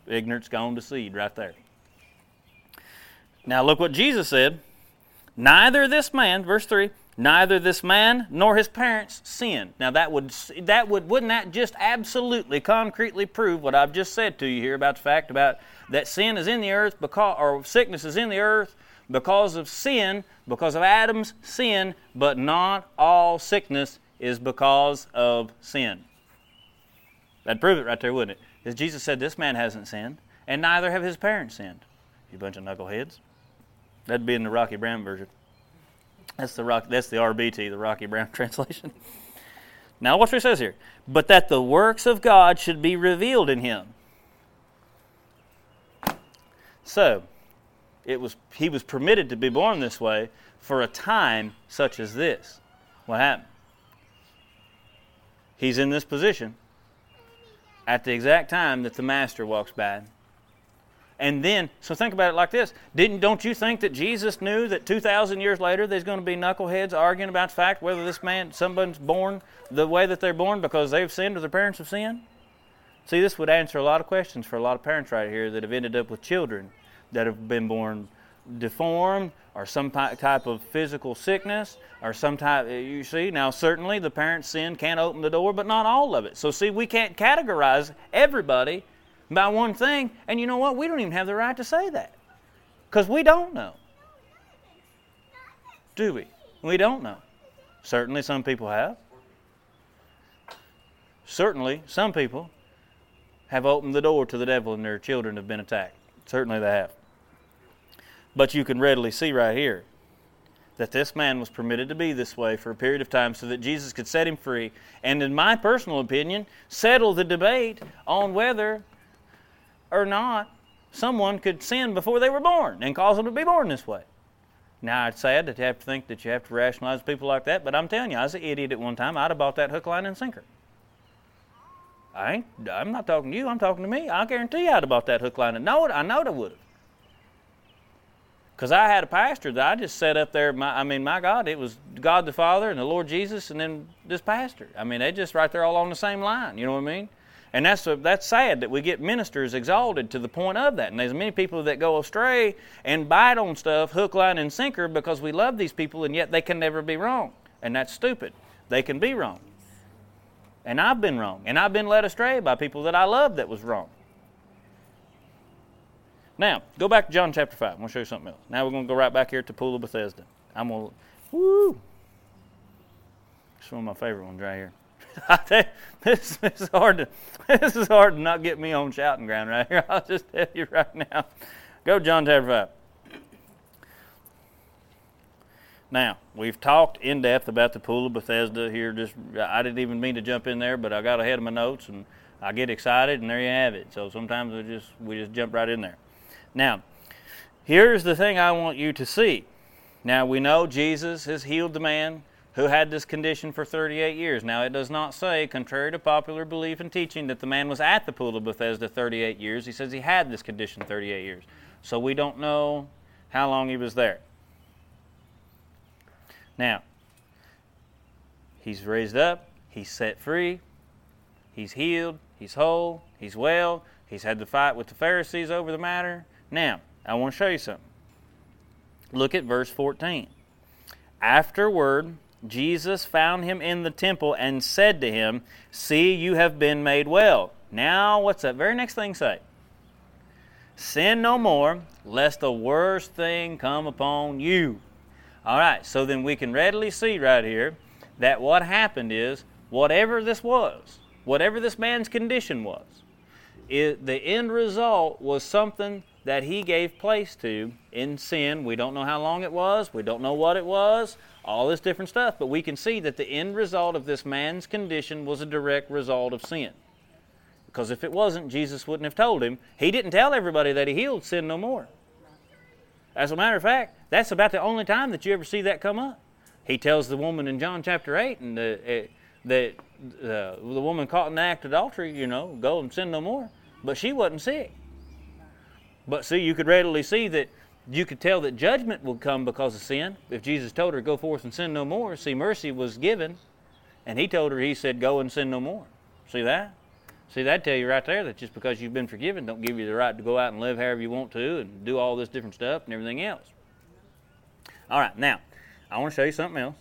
Speaker 2: Ignorance gone to seed right there. Now, look what Jesus said. Neither this man, verse 3, neither this man nor his parents sinned. Now that would that would wouldn't that just absolutely concretely prove what I've just said to you here about the fact about that sin is in the earth because or sickness is in the earth because of sin, because of Adam's sin, but not all sickness is because of sin. That'd prove it right there, wouldn't it? Because Jesus said this man hasn't sinned, and neither have his parents sinned. You bunch of knuckleheads. That'd be in the Rocky Brown version. That's the rock. That's the RBT, the Rocky Brown translation. Now, watch what it says here. But that the works of God should be revealed in him. So, it was he was permitted to be born this way for a time such as this. What happened? He's in this position at the exact time that the master walks by and then, so think about it like this: Didn't don't you think that Jesus knew that 2,000 years later there's going to be knuckleheads arguing about the fact whether this man, somebody's born the way that they're born because they've sinned or their parents have sinned? See, this would answer a lot of questions for a lot of parents right here that have ended up with children that have been born deformed or some type of physical sickness or some type eh, you see now certainly the parents sin can't open the door but not all of it so see we can't categorize everybody by one thing. And you know what? We don't even have the right to say that because we don't know. Do we? We don't know. Certainly, some people have. Certainly, some people have opened the door to the devil and their children have been attacked. Certainly, they have. But you can readily see right here that this man was permitted to be this way for a period of time so that Jesus could set him free and, in my personal opinion, settle the debate on whether or not, someone could sin before they were born and cause them to be born this way. Now, it's sad that you have to think that you have to rationalize people like that, but I'm telling you, I was an idiot at one time. I'd have bought that hook, line, and sinker. I ain't, I'm not talking to you, I'm talking to me. I guarantee you I'd have bought that hook, line, and know it. I know I would have. Because I had a pastor that I just set up there. My, I mean, my God, it was God the Father and the Lord Jesus, and then this pastor. I mean, they just right there all on the same line. You know what I mean? And that's, a, that's sad that we get ministers exalted to the point of that. And there's many people that go astray and bite on stuff, hook, line, and sinker, because we love these people and yet they can never be wrong. And that's stupid. They can be wrong. And I've been wrong. And I've been led astray by people that I love that was wrong. Now, go back to John chapter 5. I'm going to show you something else. Now we're going to go right back here to Pool of Bethesda. I'm going to, woo! It's one of my favorite ones right here. I this, this is hard to this is hard to not get me on shouting ground right here. I'll just tell you right now. Go John chapter five. Now we've talked in depth about the pool of Bethesda here. Just I didn't even mean to jump in there, but I got ahead of my notes and I get excited, and there you have it. So sometimes we just we just jump right in there. Now, here's the thing I want you to see. Now we know Jesus has healed the man who had this condition for 38 years. Now, it does not say, contrary to popular belief and teaching, that the man was at the pool of Bethesda 38 years. He says he had this condition 38 years. So we don't know how long he was there. Now, he's raised up, he's set free, he's healed, he's whole, he's well, he's had the fight with the Pharisees over the matter. Now, I want to show you something. Look at verse 14. Afterward, Jesus found him in the temple and said to him, See, you have been made well. Now, what's that very next thing say? Sin no more, lest the worst thing come upon you. All right, so then we can readily see right here that what happened is whatever this was, whatever this man's condition was, it, the end result was something that he gave place to in sin. We don't know how long it was, we don't know what it was, all this different stuff, but we can see that the end result of this man's condition was a direct result of sin. Because if it wasn't, Jesus wouldn't have told him. He didn't tell everybody that he healed sin no more. As a matter of fact, that's about the only time that you ever see that come up. He tells the woman in John chapter 8 and the, that uh, the woman caught in the act of adultery, you know, go and sin no more. But she wasn't sick. But see, you could readily see that you could tell that judgment would come because of sin. If Jesus told her, Go forth and sin no more, see, mercy was given. And he told her, He said, Go and sin no more. See that? See, that'd tell you right there that just because you've been forgiven don't give you the right to go out and live however you want to and do all this different stuff and everything else. All right, now, I want to show you something else.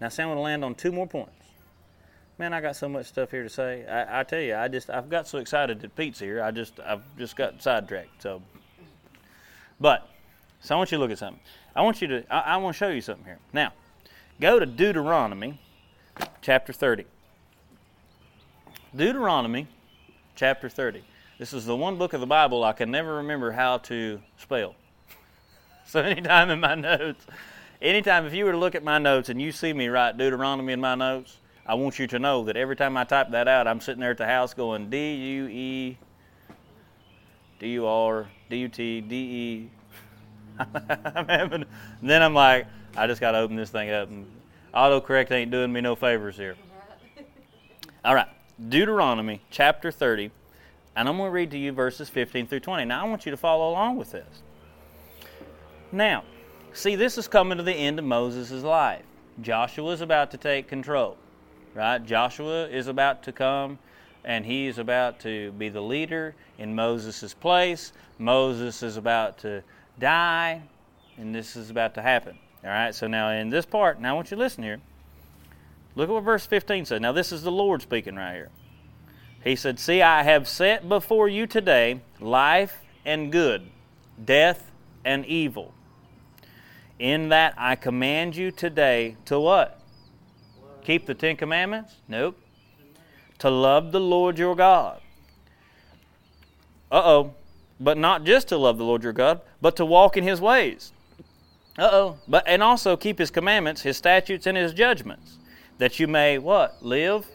Speaker 2: Now, Sam, I'm going to land on two more points. Man, I got so much stuff here to say. I, I tell you, I just I've got so excited that Pete's here. I just I've just got sidetracked. So, but so I want you to look at something. I want you to, I, I want to show you something here. Now, go to Deuteronomy chapter 30. Deuteronomy chapter 30. This is the one book of the Bible I can never remember how to spell. So anytime in my notes, anytime if you were to look at my notes and you see me write Deuteronomy in my notes, I want you to know that every time I type that out, I'm sitting there at the house going D U E D U R D U T D E I'm having, then I'm like, I just got to open this thing up. And autocorrect ain't doing me no favors here. All right, Deuteronomy chapter 30, and I'm going to read to you verses 15 through 20. Now, I want you to follow along with this. Now, see, this is coming to the end of Moses' life. Joshua is about to take control, right? Joshua is about to come and he is about to be the leader in Moses' place. Moses is about to die, and this is about to happen. All right, so now in this part, now I want you to listen here. Look at what verse 15 says. Now, this is the Lord speaking right here. He said, See, I have set before you today life and good, death and evil. In that I command you today to what? Keep the Ten Commandments? Nope. To love the Lord your God. Uh oh but not just to love the Lord your God, but to walk in his ways. Uh-oh. But and also keep his commandments, his statutes and his judgments, that you may what? Live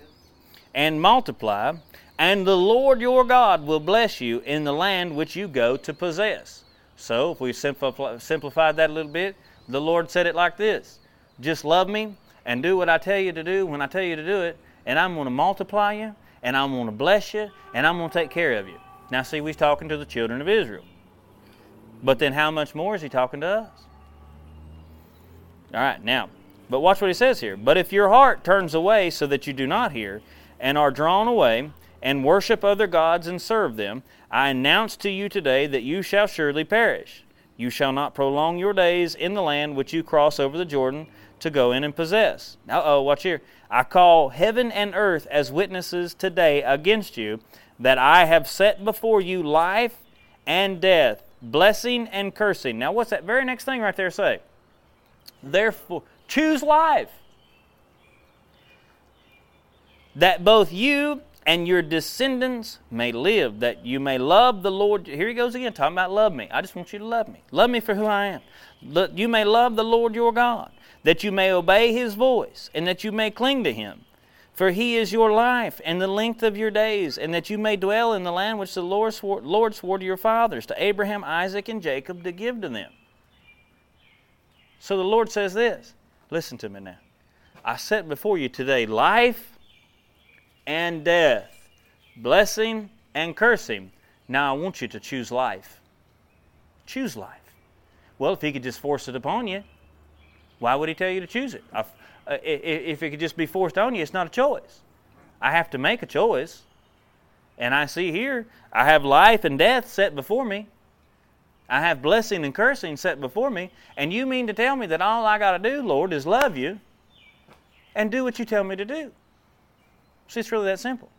Speaker 2: and multiply, and the Lord your God will bless you in the land which you go to possess. So, if we simplified that a little bit, the Lord said it like this Just love me and do what I tell you to do when I tell you to do it, and I'm going to multiply you, and I'm going to bless you, and I'm going to take care of you. Now, see, he's talking to the children of Israel. But then how much more is he talking to us? All right, now, but watch what he says here. But if your heart turns away so that you do not hear, and are drawn away, and worship other gods and serve them, I announce to you today that you shall surely perish. You shall not prolong your days in the land which you cross over the Jordan to go in and possess. Uh oh, watch here. I call heaven and earth as witnesses today against you that I have set before you life and death, blessing and cursing. Now, what's that very next thing right there say? Therefore, choose life. That both you and your descendants may live, that you may love the Lord. Here he goes again, talking about love me. I just want you to love me. Love me for who I am. That you may love the Lord your God, that you may obey his voice, and that you may cling to him. For he is your life and the length of your days, and that you may dwell in the land which the Lord swore, Lord swore to your fathers, to Abraham, Isaac, and Jacob, to give to them. So the Lord says this listen to me now. I set before you today life and death, blessing and cursing. Now I want you to choose life. Choose life. Well, if He could just force it upon you, why would He tell you to choose it? Uh, Uh, if it could just be forced on you, it's not a choice. I have to make a choice. And I see here, I have life and death set before me. I have blessing and cursing set before me. And you mean to tell me that all I got to do, Lord, is love you and do what you tell me to do? See, it's really that simple.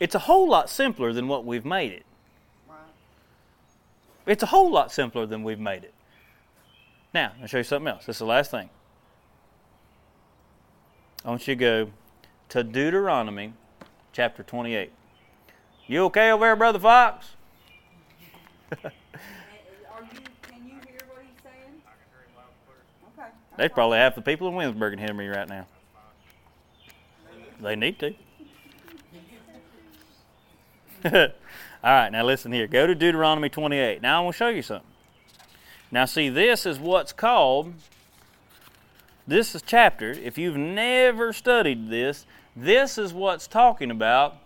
Speaker 2: It's a whole lot simpler than what we've made it. It's a whole lot simpler than we've made it. Now, I'll show you something else. This is the last thing. I want you to go to Deuteronomy chapter 28. You okay over there, Brother Fox?
Speaker 4: Are you, can you hear what he's saying? Okay.
Speaker 2: There's probably half the people in Winsburg can hear me right now. They need to. All right, now listen here. Go to Deuteronomy 28. Now I want to show you something. Now, see, this is what's called, this is chapter. If you've never studied this, this is what's talking about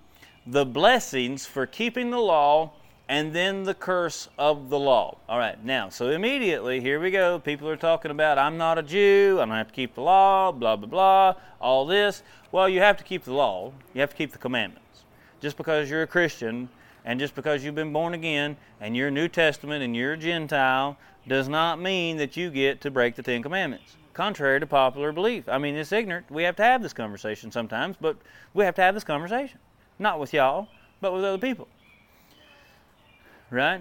Speaker 2: the blessings for keeping the law and then the curse of the law. All right, now, so immediately, here we go. People are talking about, I'm not a Jew, I don't have to keep the law, blah, blah, blah, all this. Well, you have to keep the law, you have to keep the commandments. Just because you're a Christian and just because you've been born again and you're New Testament and you're a Gentile does not mean that you get to break the Ten Commandments. Contrary to popular belief. I mean, it's ignorant. We have to have this conversation sometimes, but we have to have this conversation. Not with y'all, but with other people right?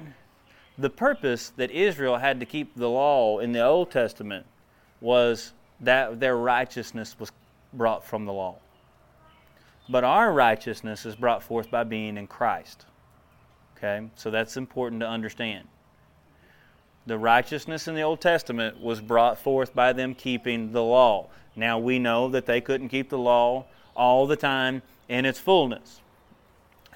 Speaker 2: The purpose that Israel had to keep the law in the Old Testament was that their righteousness was brought from the law. But our righteousness is brought forth by being in Christ. Okay? So that's important to understand. The righteousness in the Old Testament was brought forth by them keeping the law. Now we know that they couldn't keep the law all the time in its fullness.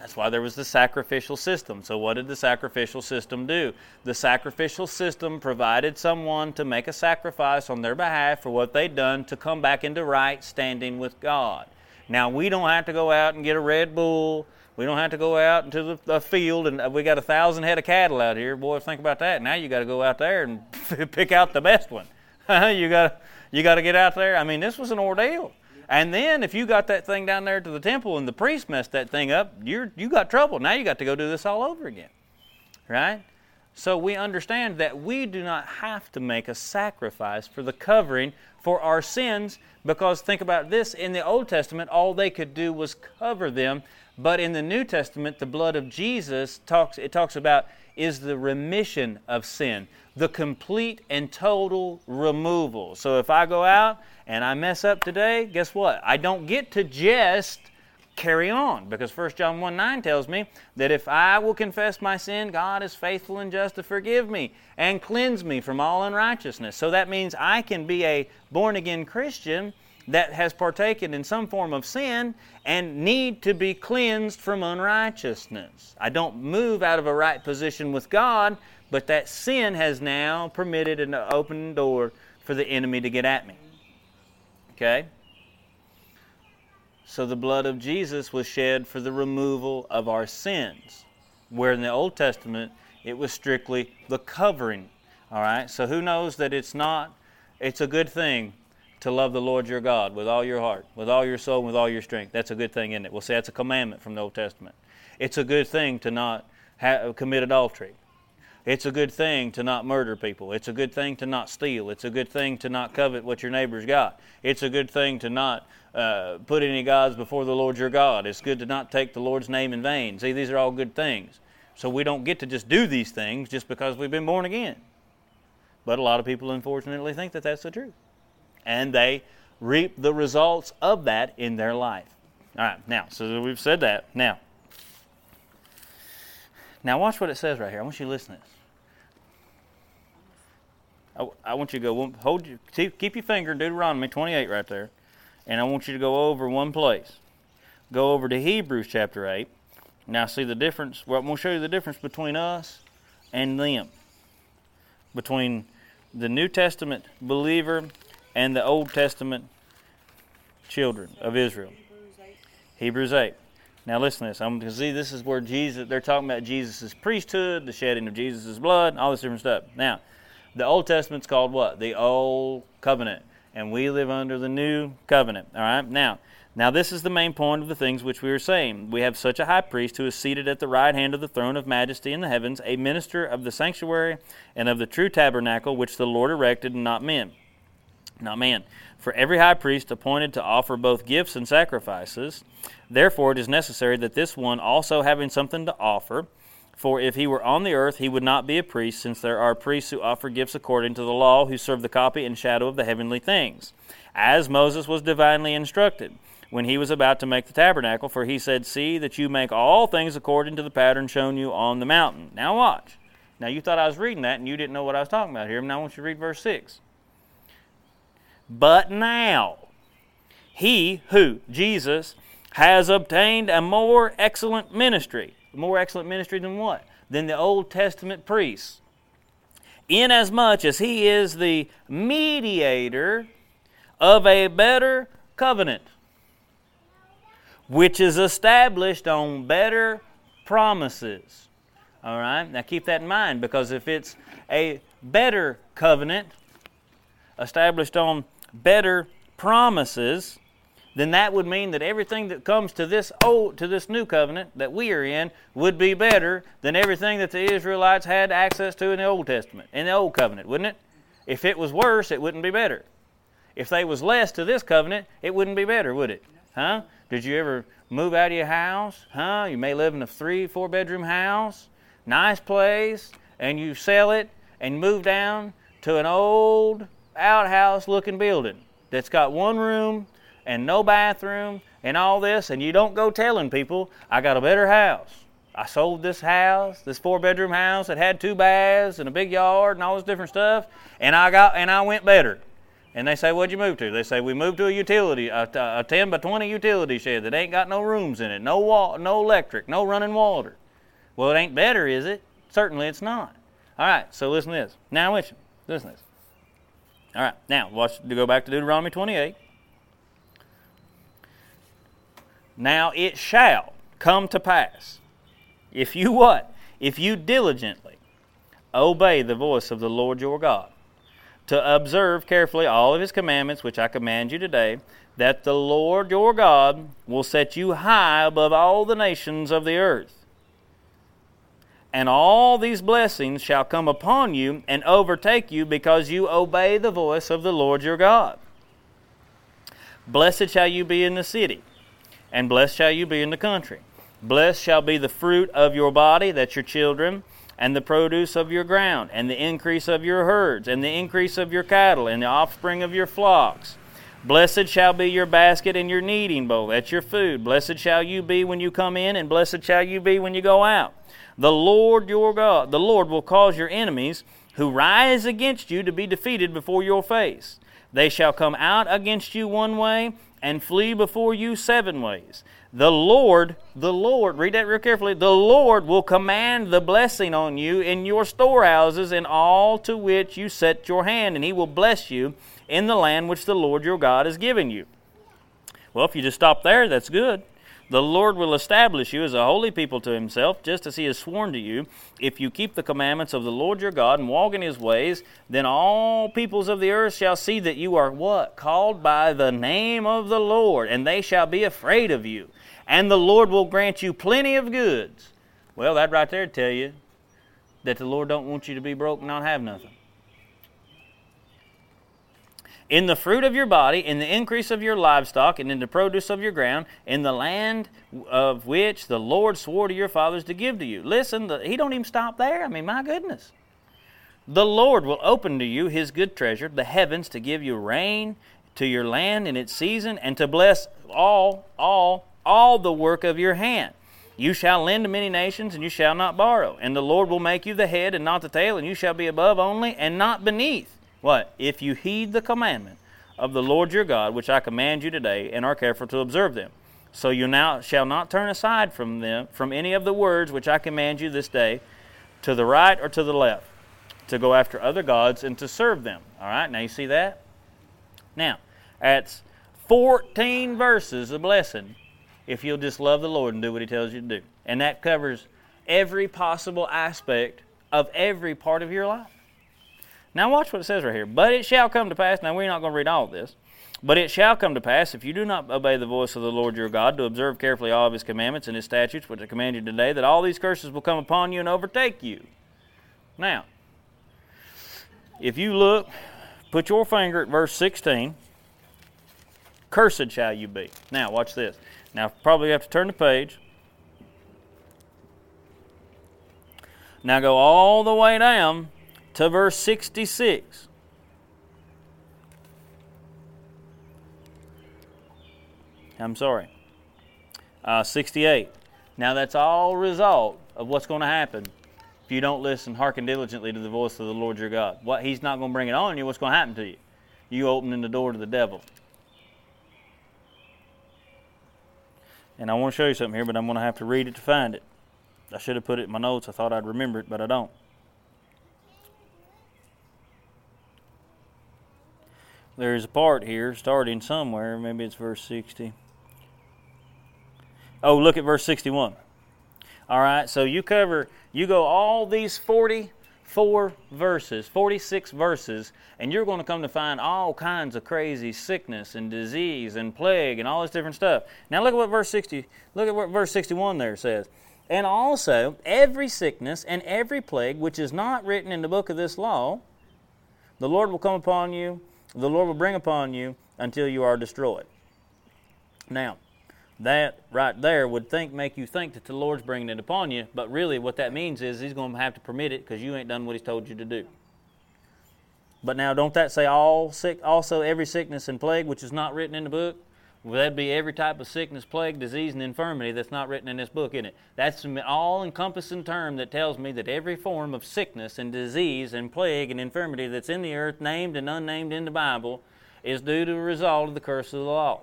Speaker 2: That's why there was the sacrificial system. So, what did the sacrificial system do? The sacrificial system provided someone to make a sacrifice on their behalf for what they'd done to come back into right standing with God. Now, we don't have to go out and get a Red Bull. We don't have to go out into the, the field and uh, we got a thousand head of cattle out here. Boy, think about that. Now you got to go out there and pick out the best one. you got you got to get out there. I mean, this was an ordeal. And then if you got that thing down there to the temple and the priest messed that thing up, you're you got trouble. Now you got to go do this all over again. Right? So we understand that we do not have to make a sacrifice for the covering for our sins because think about this in the Old Testament all they could do was cover them, but in the New Testament the blood of Jesus talks it talks about is the remission of sin, the complete and total removal. So if I go out and I mess up today, guess what? I don't get to just carry on because 1 John 1 9 tells me that if I will confess my sin, God is faithful and just to forgive me and cleanse me from all unrighteousness. So that means I can be a born again Christian that has partaken in some form of sin and need to be cleansed from unrighteousness. I don't move out of a right position with God, but that sin has now permitted an open door for the enemy to get at me. Okay? So the blood of Jesus was shed for the removal of our sins. Where in the Old Testament, it was strictly the covering. All right? So who knows that it's not, it's a good thing to love the Lord your God with all your heart, with all your soul, and with all your strength. That's a good thing, isn't it? We'll say that's a commandment from the Old Testament. It's a good thing to not have, commit adultery. It's a good thing to not murder people. It's a good thing to not steal. It's a good thing to not covet what your neighbor's got. It's a good thing to not uh, put any gods before the Lord your God. It's good to not take the Lord's name in vain. See, these are all good things. So we don't get to just do these things just because we've been born again. But a lot of people, unfortunately, think that that's the truth. And they reap the results of that in their life. All right, now, so we've said that. Now, now watch what it says right here. I want you to listen to this. I, I want you to go, hold your, keep your finger in Deuteronomy 28 right there. And I want you to go over one place. Go over to Hebrews chapter 8. Now, see the difference. Well, I'm going to show you the difference between us and them. Between the New Testament believer and the Old Testament children of Israel. Hebrews 8. Now listen to this. I'm going to see this is where Jesus. They're talking about Jesus' priesthood, the shedding of Jesus' blood, all this different stuff. Now, the Old Testament's called what? The Old Covenant, and we live under the New Covenant. All right. Now, now this is the main point of the things which we were saying. We have such a high priest who is seated at the right hand of the throne of majesty in the heavens, a minister of the sanctuary and of the true tabernacle which the Lord erected, and not men. Not man. For every high priest appointed to offer both gifts and sacrifices, therefore it is necessary that this one also having something to offer, for if he were on the earth, he would not be a priest, since there are priests who offer gifts according to the law, who serve the copy and shadow of the heavenly things, as Moses was divinely instructed when he was about to make the tabernacle, for he said, See that you make all things according to the pattern shown you on the mountain. Now watch. Now you thought I was reading that and you didn't know what I was talking about here. Now I want you to read verse 6. But now, he who, Jesus, has obtained a more excellent ministry. More excellent ministry than what? Than the Old Testament priests. Inasmuch as he is the mediator of a better covenant, which is established on better promises. All right? Now keep that in mind because if it's a better covenant established on better promises, then that would mean that everything that comes to this old to this new covenant that we are in would be better than everything that the Israelites had access to in the Old Testament, in the old covenant, wouldn't it? If it was worse, it wouldn't be better. If they was less to this covenant, it wouldn't be better, would it? Huh? Did you ever move out of your house? Huh? You may live in a three, four bedroom house, nice place, and you sell it and move down to an old outhouse looking building that's got one room and no bathroom and all this, and you don't go telling people, I got a better house. I sold this house, this four bedroom house that had two baths and a big yard and all this different stuff, and I got and I went better. And they say, What'd you move to? They say, We moved to a utility, a, a 10 by 20 utility shed that ain't got no rooms in it, no wall, no electric, no running water. Well, it ain't better, is it? Certainly it's not. All right, so listen to this. Now, listen, listen to this. All right, now watch. To go back to Deuteronomy 28. Now it shall come to pass, if you what? If you diligently obey the voice of the Lord your God, to observe carefully all of his commandments which I command you today, that the Lord your God will set you high above all the nations of the earth and all these blessings shall come upon you and overtake you because you obey the voice of the Lord your God. Blessed shall you be in the city, and blessed shall you be in the country. Blessed shall be the fruit of your body, that's your children, and the produce of your ground, and the increase of your herds, and the increase of your cattle, and the offspring of your flocks. Blessed shall be your basket and your kneading bowl, that's your food. Blessed shall you be when you come in, and blessed shall you be when you go out. The Lord your God, the Lord will cause your enemies who rise against you to be defeated before your face. They shall come out against you one way and flee before you seven ways. The Lord, the Lord, read that real carefully. The Lord will command the blessing on you in your storehouses and all to which you set your hand, and He will bless you in the land which the Lord your God has given you. Well, if you just stop there, that's good. The Lord will establish you as a holy people to himself, just as he has sworn to you. If you keep the commandments of the Lord your God and walk in his ways, then all peoples of the earth shall see that you are what? Called by the name of the Lord, and they shall be afraid of you. And the Lord will grant you plenty of goods. Well, that right there tell you that the Lord don't want you to be broke and not have nothing. In the fruit of your body, in the increase of your livestock, and in the produce of your ground, in the land of which the Lord swore to your fathers to give to you. Listen, the, he don't even stop there. I mean, my goodness. The Lord will open to you his good treasure, the heavens, to give you rain to your land in its season, and to bless all, all, all the work of your hand. You shall lend to many nations, and you shall not borrow. And the Lord will make you the head and not the tail, and you shall be above only and not beneath. What? If you heed the commandment of the Lord your God, which I command you today, and are careful to observe them. So you now shall not turn aside from them, from any of the words which I command you this day, to the right or to the left, to go after other gods and to serve them. All right, now you see that? Now, that's 14 verses of blessing if you'll just love the Lord and do what He tells you to do. And that covers every possible aspect of every part of your life. Now, watch what it says right here. But it shall come to pass. Now, we're not going to read all this. But it shall come to pass, if you do not obey the voice of the Lord your God, to observe carefully all of his commandments and his statutes, which I command you today, that all these curses will come upon you and overtake you. Now, if you look, put your finger at verse 16. Cursed shall you be. Now, watch this. Now, probably have to turn the page. Now, go all the way down to verse 66. I'm sorry. Uh, 68. Now, that's all result of what's going to happen if you don't listen, hearken diligently to the voice of the Lord your God. What He's not going to bring it on you. What's going to happen to you? You opening the door to the devil. And I want to show you something here, but I'm going to have to read it to find it. I should have put it in my notes. I thought I'd remember it, but I don't. There's a part here starting somewhere. Maybe it's verse 60. Oh, look at verse 61. All right, so you cover, you go all these 44 verses, 46 verses, and you're going to come to find all kinds of crazy sickness and disease and plague and all this different stuff. Now look at what verse 60, look at what verse 61 there says. And also every sickness and every plague which is not written in the book of this law, the Lord will come upon you, the Lord will bring upon you until you are destroyed. Now, that right there would think make you think that the Lord's bringing it upon you, but really what that means is He's going to have to permit it because you ain't done what He's told you to do. But now, don't that say all sick, also every sickness and plague which is not written in the book? Well, that'd be every type of sickness, plague, disease, and infirmity that's not written in this book, isn't it? That's an all-encompassing term that tells me that every form of sickness and disease and plague and infirmity that's in the earth, named and unnamed in the Bible, is due to a result of the curse of the law.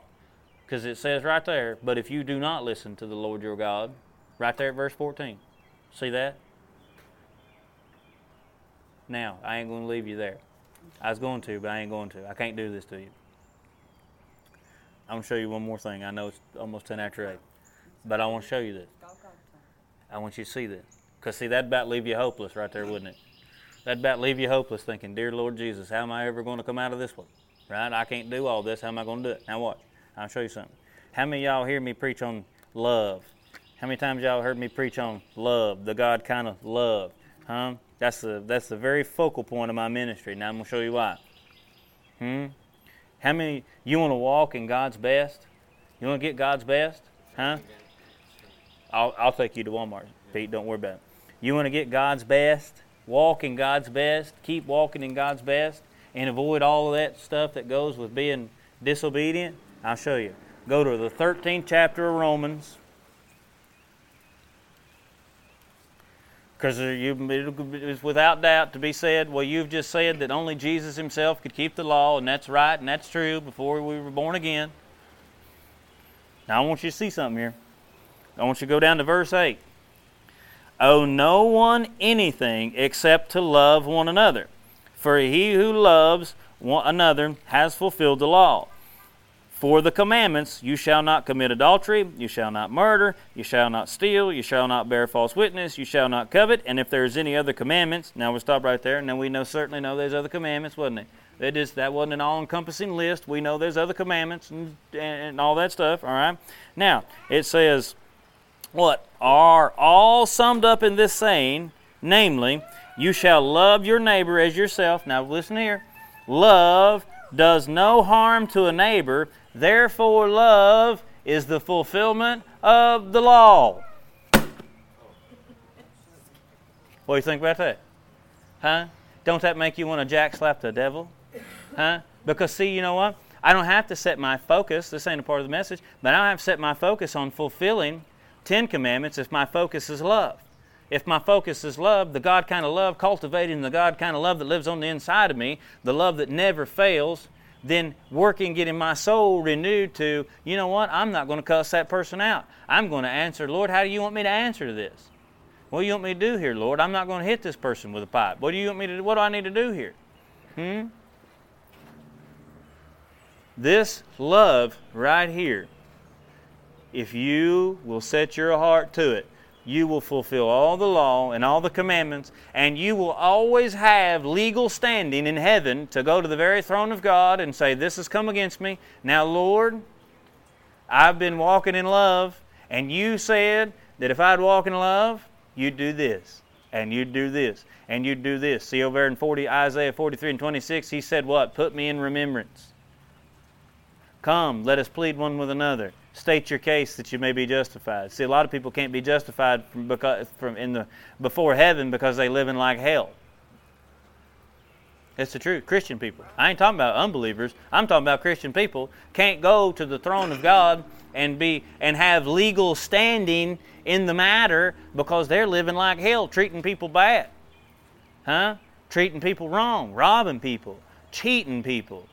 Speaker 2: Because it says right there, but if you do not listen to the Lord your God, right there at verse 14. See that? Now, I ain't going to leave you there. I was going to, but I ain't going to. I can't do this to you. I'm to show you one more thing. I know it's almost 10 after 8, but I want to show you this. I want you to see this. Because, see, that'd about leave you hopeless right there, wouldn't it? That'd about leave you hopeless thinking, Dear Lord Jesus, how am I ever going to come out of this one? Right? I can't do all this. How am I going to do it? Now, watch. I'll show you something. How many y'all hear me preach on love? How many times y'all heard me preach on love, the God kind of love? Huh? That's the that's the very focal point of my ministry. Now I'm gonna show you why. Hmm. How many you want to walk in God's best? You want to get God's best? Huh? I'll I'll take you to Walmart, Pete. Don't worry about it. You want to get God's best? Walk in God's best. Keep walking in God's best, and avoid all of that stuff that goes with being disobedient. I'll show you. Go to the 13th chapter of Romans. Because it's without doubt to be said, well, you've just said that only Jesus himself could keep the law, and that's right, and that's true before we were born again. Now, I want you to see something here. I want you to go down to verse 8. Owe no one anything except to love one another. For he who loves one another has fulfilled the law. For the commandments, you shall not commit adultery, you shall not murder, you shall not steal, you shall not bear false witness, you shall not covet, and if there's any other commandments, now we'll stop right there, and then we know certainly know there's other commandments, wasn't it? That is that wasn't an all-encompassing list. We know there's other commandments and, and all that stuff. All right. Now it says, what are all summed up in this saying, namely, you shall love your neighbor as yourself. Now listen here, love does no harm to a neighbor. Therefore, love is the fulfillment of the law. What do you think about that? Huh? Don't that make you want to jack slap the devil? Huh? Because, see, you know what? I don't have to set my focus, this ain't a part of the message, but I don't have to set my focus on fulfilling Ten Commandments if my focus is love. If my focus is love, the God kind of love, cultivating the God kind of love that lives on the inside of me, the love that never fails, then working, getting my soul renewed to, you know what, I'm not going to cuss that person out. I'm going to answer, Lord, how do you want me to answer to this? What do you want me to do here, Lord? I'm not going to hit this person with a pipe. What do you want me to do? What do I need to do here? Hmm? This love right here, if you will set your heart to it, you will fulfill all the law and all the commandments, and you will always have legal standing in heaven to go to the very throne of God and say, This has come against me. Now, Lord, I've been walking in love, and you said that if I'd walk in love, you'd do this, and you'd do this, and you'd do this. See over in 40, Isaiah 43 and 26, he said, What? Put me in remembrance. Come, let us plead one with another state your case that you may be justified. See, a lot of people can't be justified from, because, from in the before heaven because they live in like hell. It's the truth. Christian people. I ain't talking about unbelievers. I'm talking about Christian people can't go to the throne of God and be and have legal standing in the matter because they're living like hell, treating people bad. Huh? Treating people wrong, robbing people, cheating people,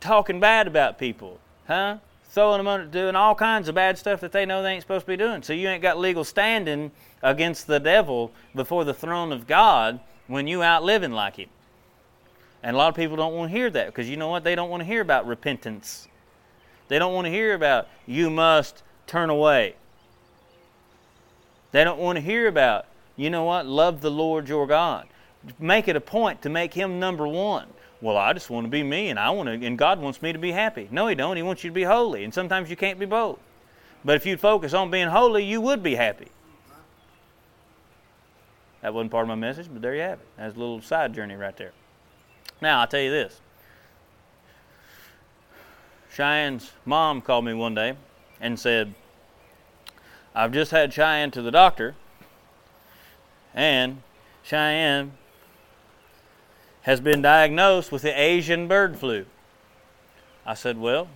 Speaker 2: talking bad about people. Huh? throwing them under, doing all kinds of bad stuff that they know they ain't supposed to be doing. So you ain't got legal standing against the devil before the throne of God when you out living like him. And a lot of people don't want to hear that because you know what? They don't want to hear about repentance. They don't want to hear about you must turn away. They don't want to hear about, you know what? Love the Lord your God. Make it a point to make him number one well, I just want to be me and I want to and God wants me to be happy. No, he don't. He wants you to be holy. And sometimes you can't be both. But if you'd focus on being holy, you would be happy. That wasn't part of my message, but there you have it. That's a little side journey right there. Now, I'll tell you this. Cheyenne's mom called me one day and said, I've just had Cheyenne to the doctor, and Cheyenne has been diagnosed with the Asian bird flu. I said, Well,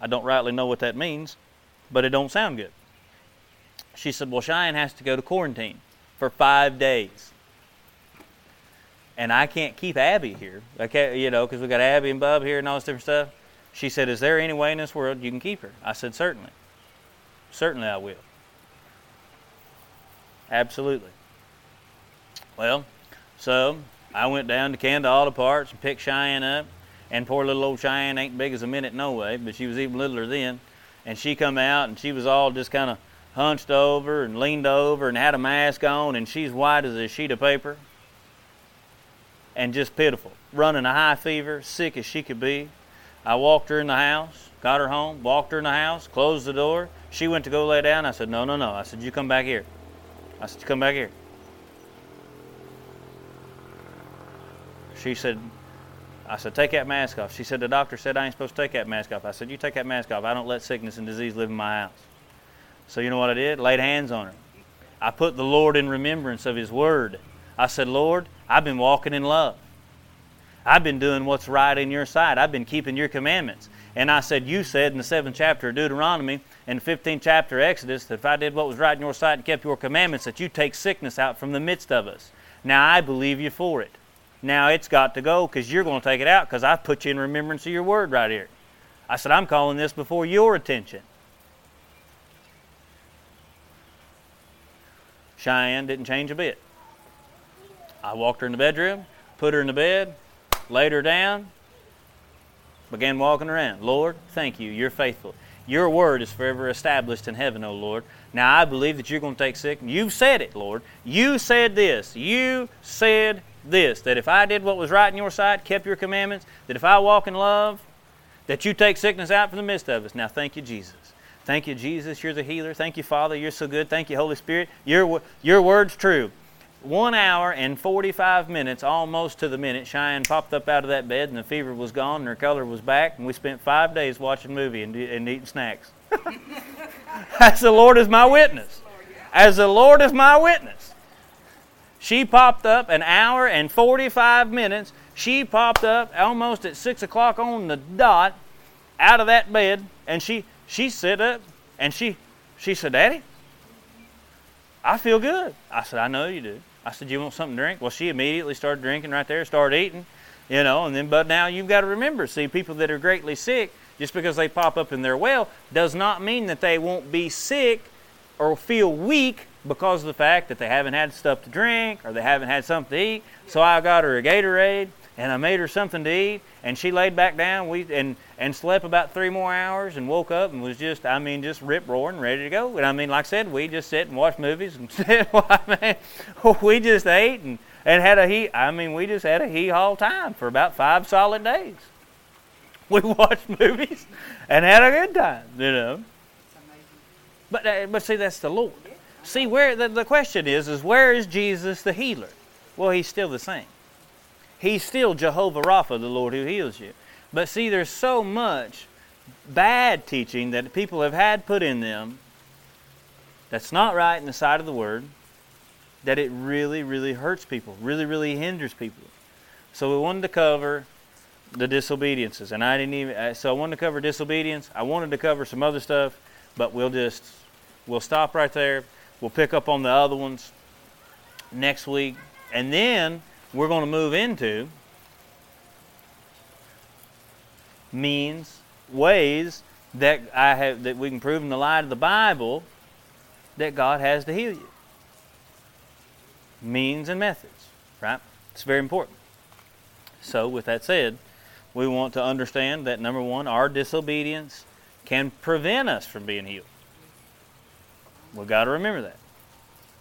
Speaker 2: I don't rightly know what that means, but it don't sound good. She said, Well, Cheyenne has to go to quarantine for five days. And I can't keep Abby here, okay, you know, because we got Abby and Bub here and all this different stuff. She said, Is there any way in this world you can keep her? I said, Certainly. Certainly I will. Absolutely. Well, so I went down to Canada Auto Parts and picked Cheyenne up. And poor little old Cheyenne ain't big as a minute no way, but she was even littler then. And she come out and she was all just kind of hunched over and leaned over and had a mask on and she's white as a sheet of paper and just pitiful, running a high fever, sick as she could be. I walked her in the house, got her home, walked her in the house, closed the door. She went to go lay down. I said, No, no, no. I said, You come back here. I said, You come back here. She said, I said, take that mask off. She said, the doctor said I ain't supposed to take that mask off. I said, you take that mask off. I don't let sickness and disease live in my house. So you know what I did? Laid hands on her. I put the Lord in remembrance of His Word. I said, Lord, I've been walking in love. I've been doing what's right in your sight. I've been keeping your commandments. And I said, You said in the seventh chapter of Deuteronomy and the 15th chapter of Exodus that if I did what was right in your sight and kept your commandments, that you take sickness out from the midst of us. Now I believe you for it. Now it's got to go because you're going to take it out because I've put you in remembrance of your word right here. I said, I'm calling this before your attention. Cheyenne didn't change a bit. I walked her in the bedroom, put her in the bed, laid her down, began walking around. Lord, thank you. You're faithful. Your word is forever established in heaven, O Lord. Now I believe that you're going to take sick. You've said it, Lord. You said this. You said this that if I did what was right in your sight, kept your commandments, that if I walk in love, that you take sickness out from the midst of us. Now, thank you, Jesus. Thank you, Jesus. You're the healer. Thank you, Father. You're so good. Thank you, Holy Spirit. Your, your word's true. one hour and 45 minutes, almost to the minute, Cheyenne popped up out of that bed and the fever was gone and her color was back, and we spent five days watching a movie and, and eating snacks. As the Lord is my witness. As the Lord is my witness. She popped up an hour and 45 minutes. She popped up almost at 6 o'clock on the dot out of that bed, and she, she sit up and she, she said, Daddy, I feel good. I said, I know you do. I said, You want something to drink? Well, she immediately started drinking right there, started eating, you know, and then, but now you've got to remember, see, people that are greatly sick, just because they pop up in their well, does not mean that they won't be sick or feel weak because of the fact that they haven't had stuff to drink or they haven't had something to eat. So I got her a Gatorade and I made her something to eat, and she laid back down. We and and slept about three more hours, and woke up and was just, I mean, just rip roaring, ready to go. And I mean, like I said, we just sit and watch movies, and well, I mean, we just ate and and had a he. I mean, we just had a hee haw time for about five solid days. We watched movies and had a good time, you know. But uh, but see, that's the Lord. See where the, the question is is where is Jesus the healer? Well, he's still the same. He's still Jehovah Rapha, the Lord who heals you. But see, there's so much bad teaching that people have had put in them that's not right in the sight of the Word that it really, really hurts people, really, really hinders people. So we wanted to cover the disobediences, and I didn't even. uh, So I wanted to cover disobedience. I wanted to cover some other stuff, but we'll just we'll stop right there. We'll pick up on the other ones next week, and then we're going to move into means, ways that I have that we can prove in the light of the Bible that God has to heal you. Means and methods, right? It's very important. So, with that said, we want to understand that number one, our disobedience can prevent us from being healed. We've got to remember that,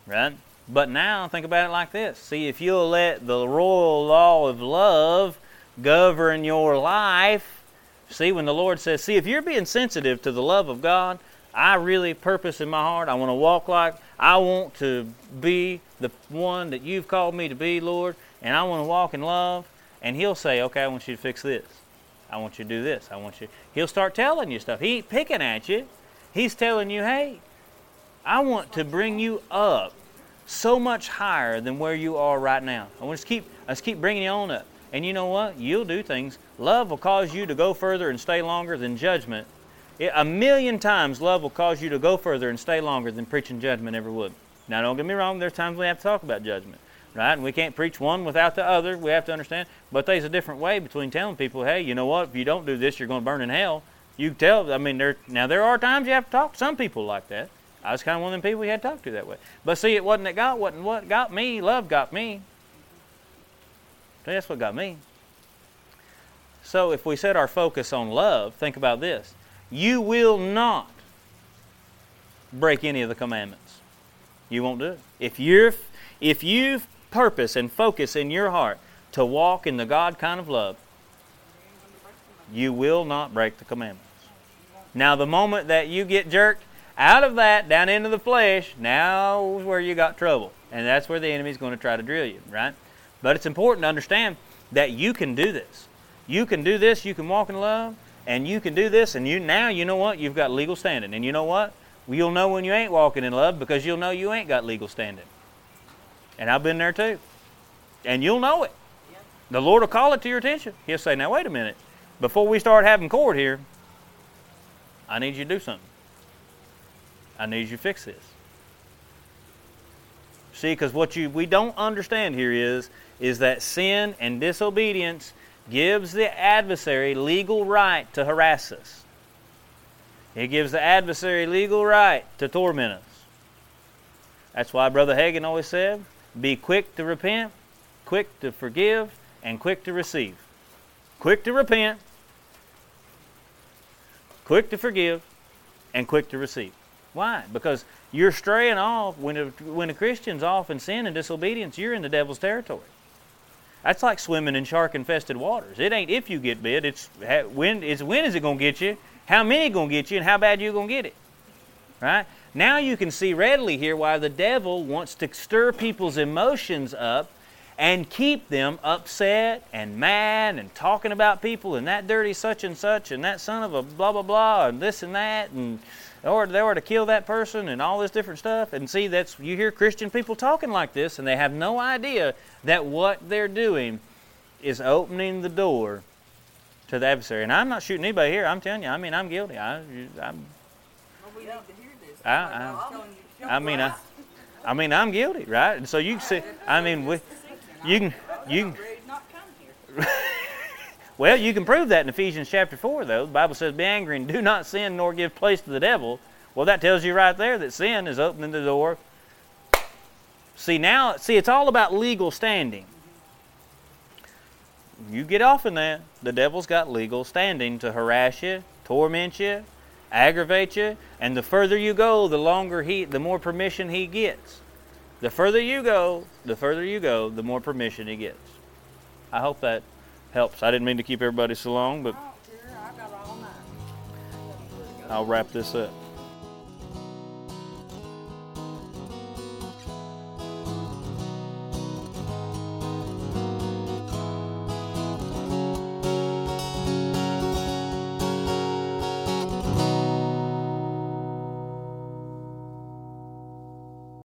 Speaker 2: right? But now think about it like this. See, if you'll let the royal law of love govern your life, see, when the Lord says, see, if you're being sensitive to the love of God, I really purpose in my heart, I want to walk like, I want to be the one that you've called me to be, Lord, and I want to walk in love. And He'll say, okay, I want you to fix this. I want you to do this. I want you. He'll start telling you stuff. He ain't picking at you. He's telling you, hey, I want to bring you up so much higher than where you are right now. I want to keep, let's keep bringing you on up. And you know what? You'll do things. Love will cause you to go further and stay longer than judgment. It, a million times, love will cause you to go further and stay longer than preaching judgment ever would. Now, don't get me wrong. There's times we have to talk about judgment, right? And we can't preach one without the other. We have to understand. But there's a different way between telling people, hey, you know what? If you don't do this, you're going to burn in hell. You tell. I mean, there. Now there are times you have to talk to some people like that. I was kind of one of them people we had to talk to that way. But see, it wasn't that God wasn't what got me. Love got me. That's what got me. So if we set our focus on love, think about this. You will not break any of the commandments. You won't do it. If you're if you purpose and focus in your heart to walk in the God kind of love, you will not break the commandments. Now the moment that you get jerked out of that down into the flesh, now is where you got trouble. And that's where the enemy's going to try to drill you, right? But it's important to understand that you can do this. You can do this, you can walk in love, and you can do this, and you now you know what? You've got legal standing. And you know what? You'll know when you ain't walking in love because you'll know you ain't got legal standing. And I've been there too. And you'll know it. The Lord will call it to your attention. He'll say, Now wait a minute. Before we start having court here, I need you to do something. I need you to fix this. See, because what you we don't understand here is is that sin and disobedience gives the adversary legal right to harass us. It gives the adversary legal right to torment us. That's why Brother Hagin always said, be quick to repent, quick to forgive, and quick to receive. Quick to repent, quick to forgive, and quick to receive. Why? Because you're straying off. When a, when a Christian's off in sin and disobedience, you're in the devil's territory. That's like swimming in shark-infested waters. It ain't if you get bit. It's when. It's when is it going to get you? How many going to get you? And how bad you going to get it? Right? Now you can see readily here why the devil wants to stir people's emotions up and keep them upset and mad and talking about people and that dirty such and such and that son of a blah blah blah and this and that and or they were to kill that person and all this different stuff. And see, that's you hear Christian people talking like this, and they have no idea that what they're doing is opening the door to the adversary. And I'm not shooting anybody here. I'm telling you. I mean, I'm guilty. I, I'm,
Speaker 4: Well, we need to hear this.
Speaker 2: I- I-
Speaker 4: you,
Speaker 2: I mean, I, I mean, I'm guilty, right? And so you can see. I mean, we, you can, you can.
Speaker 4: Ready to not come here.
Speaker 2: Well, you can prove that in Ephesians chapter 4, though. The Bible says, Be angry and do not sin, nor give place to the devil. Well, that tells you right there that sin is opening the door. See, now, see, it's all about legal standing. You get off in that, the devil's got legal standing to harass you, torment you, aggravate you, and the further you go, the longer he, the more permission he gets. The further you go, the further you go, the more permission he gets. I hope that helps. I didn't mean to keep everybody so long, but
Speaker 4: I don't care. I got all night.
Speaker 2: I'll wrap this up.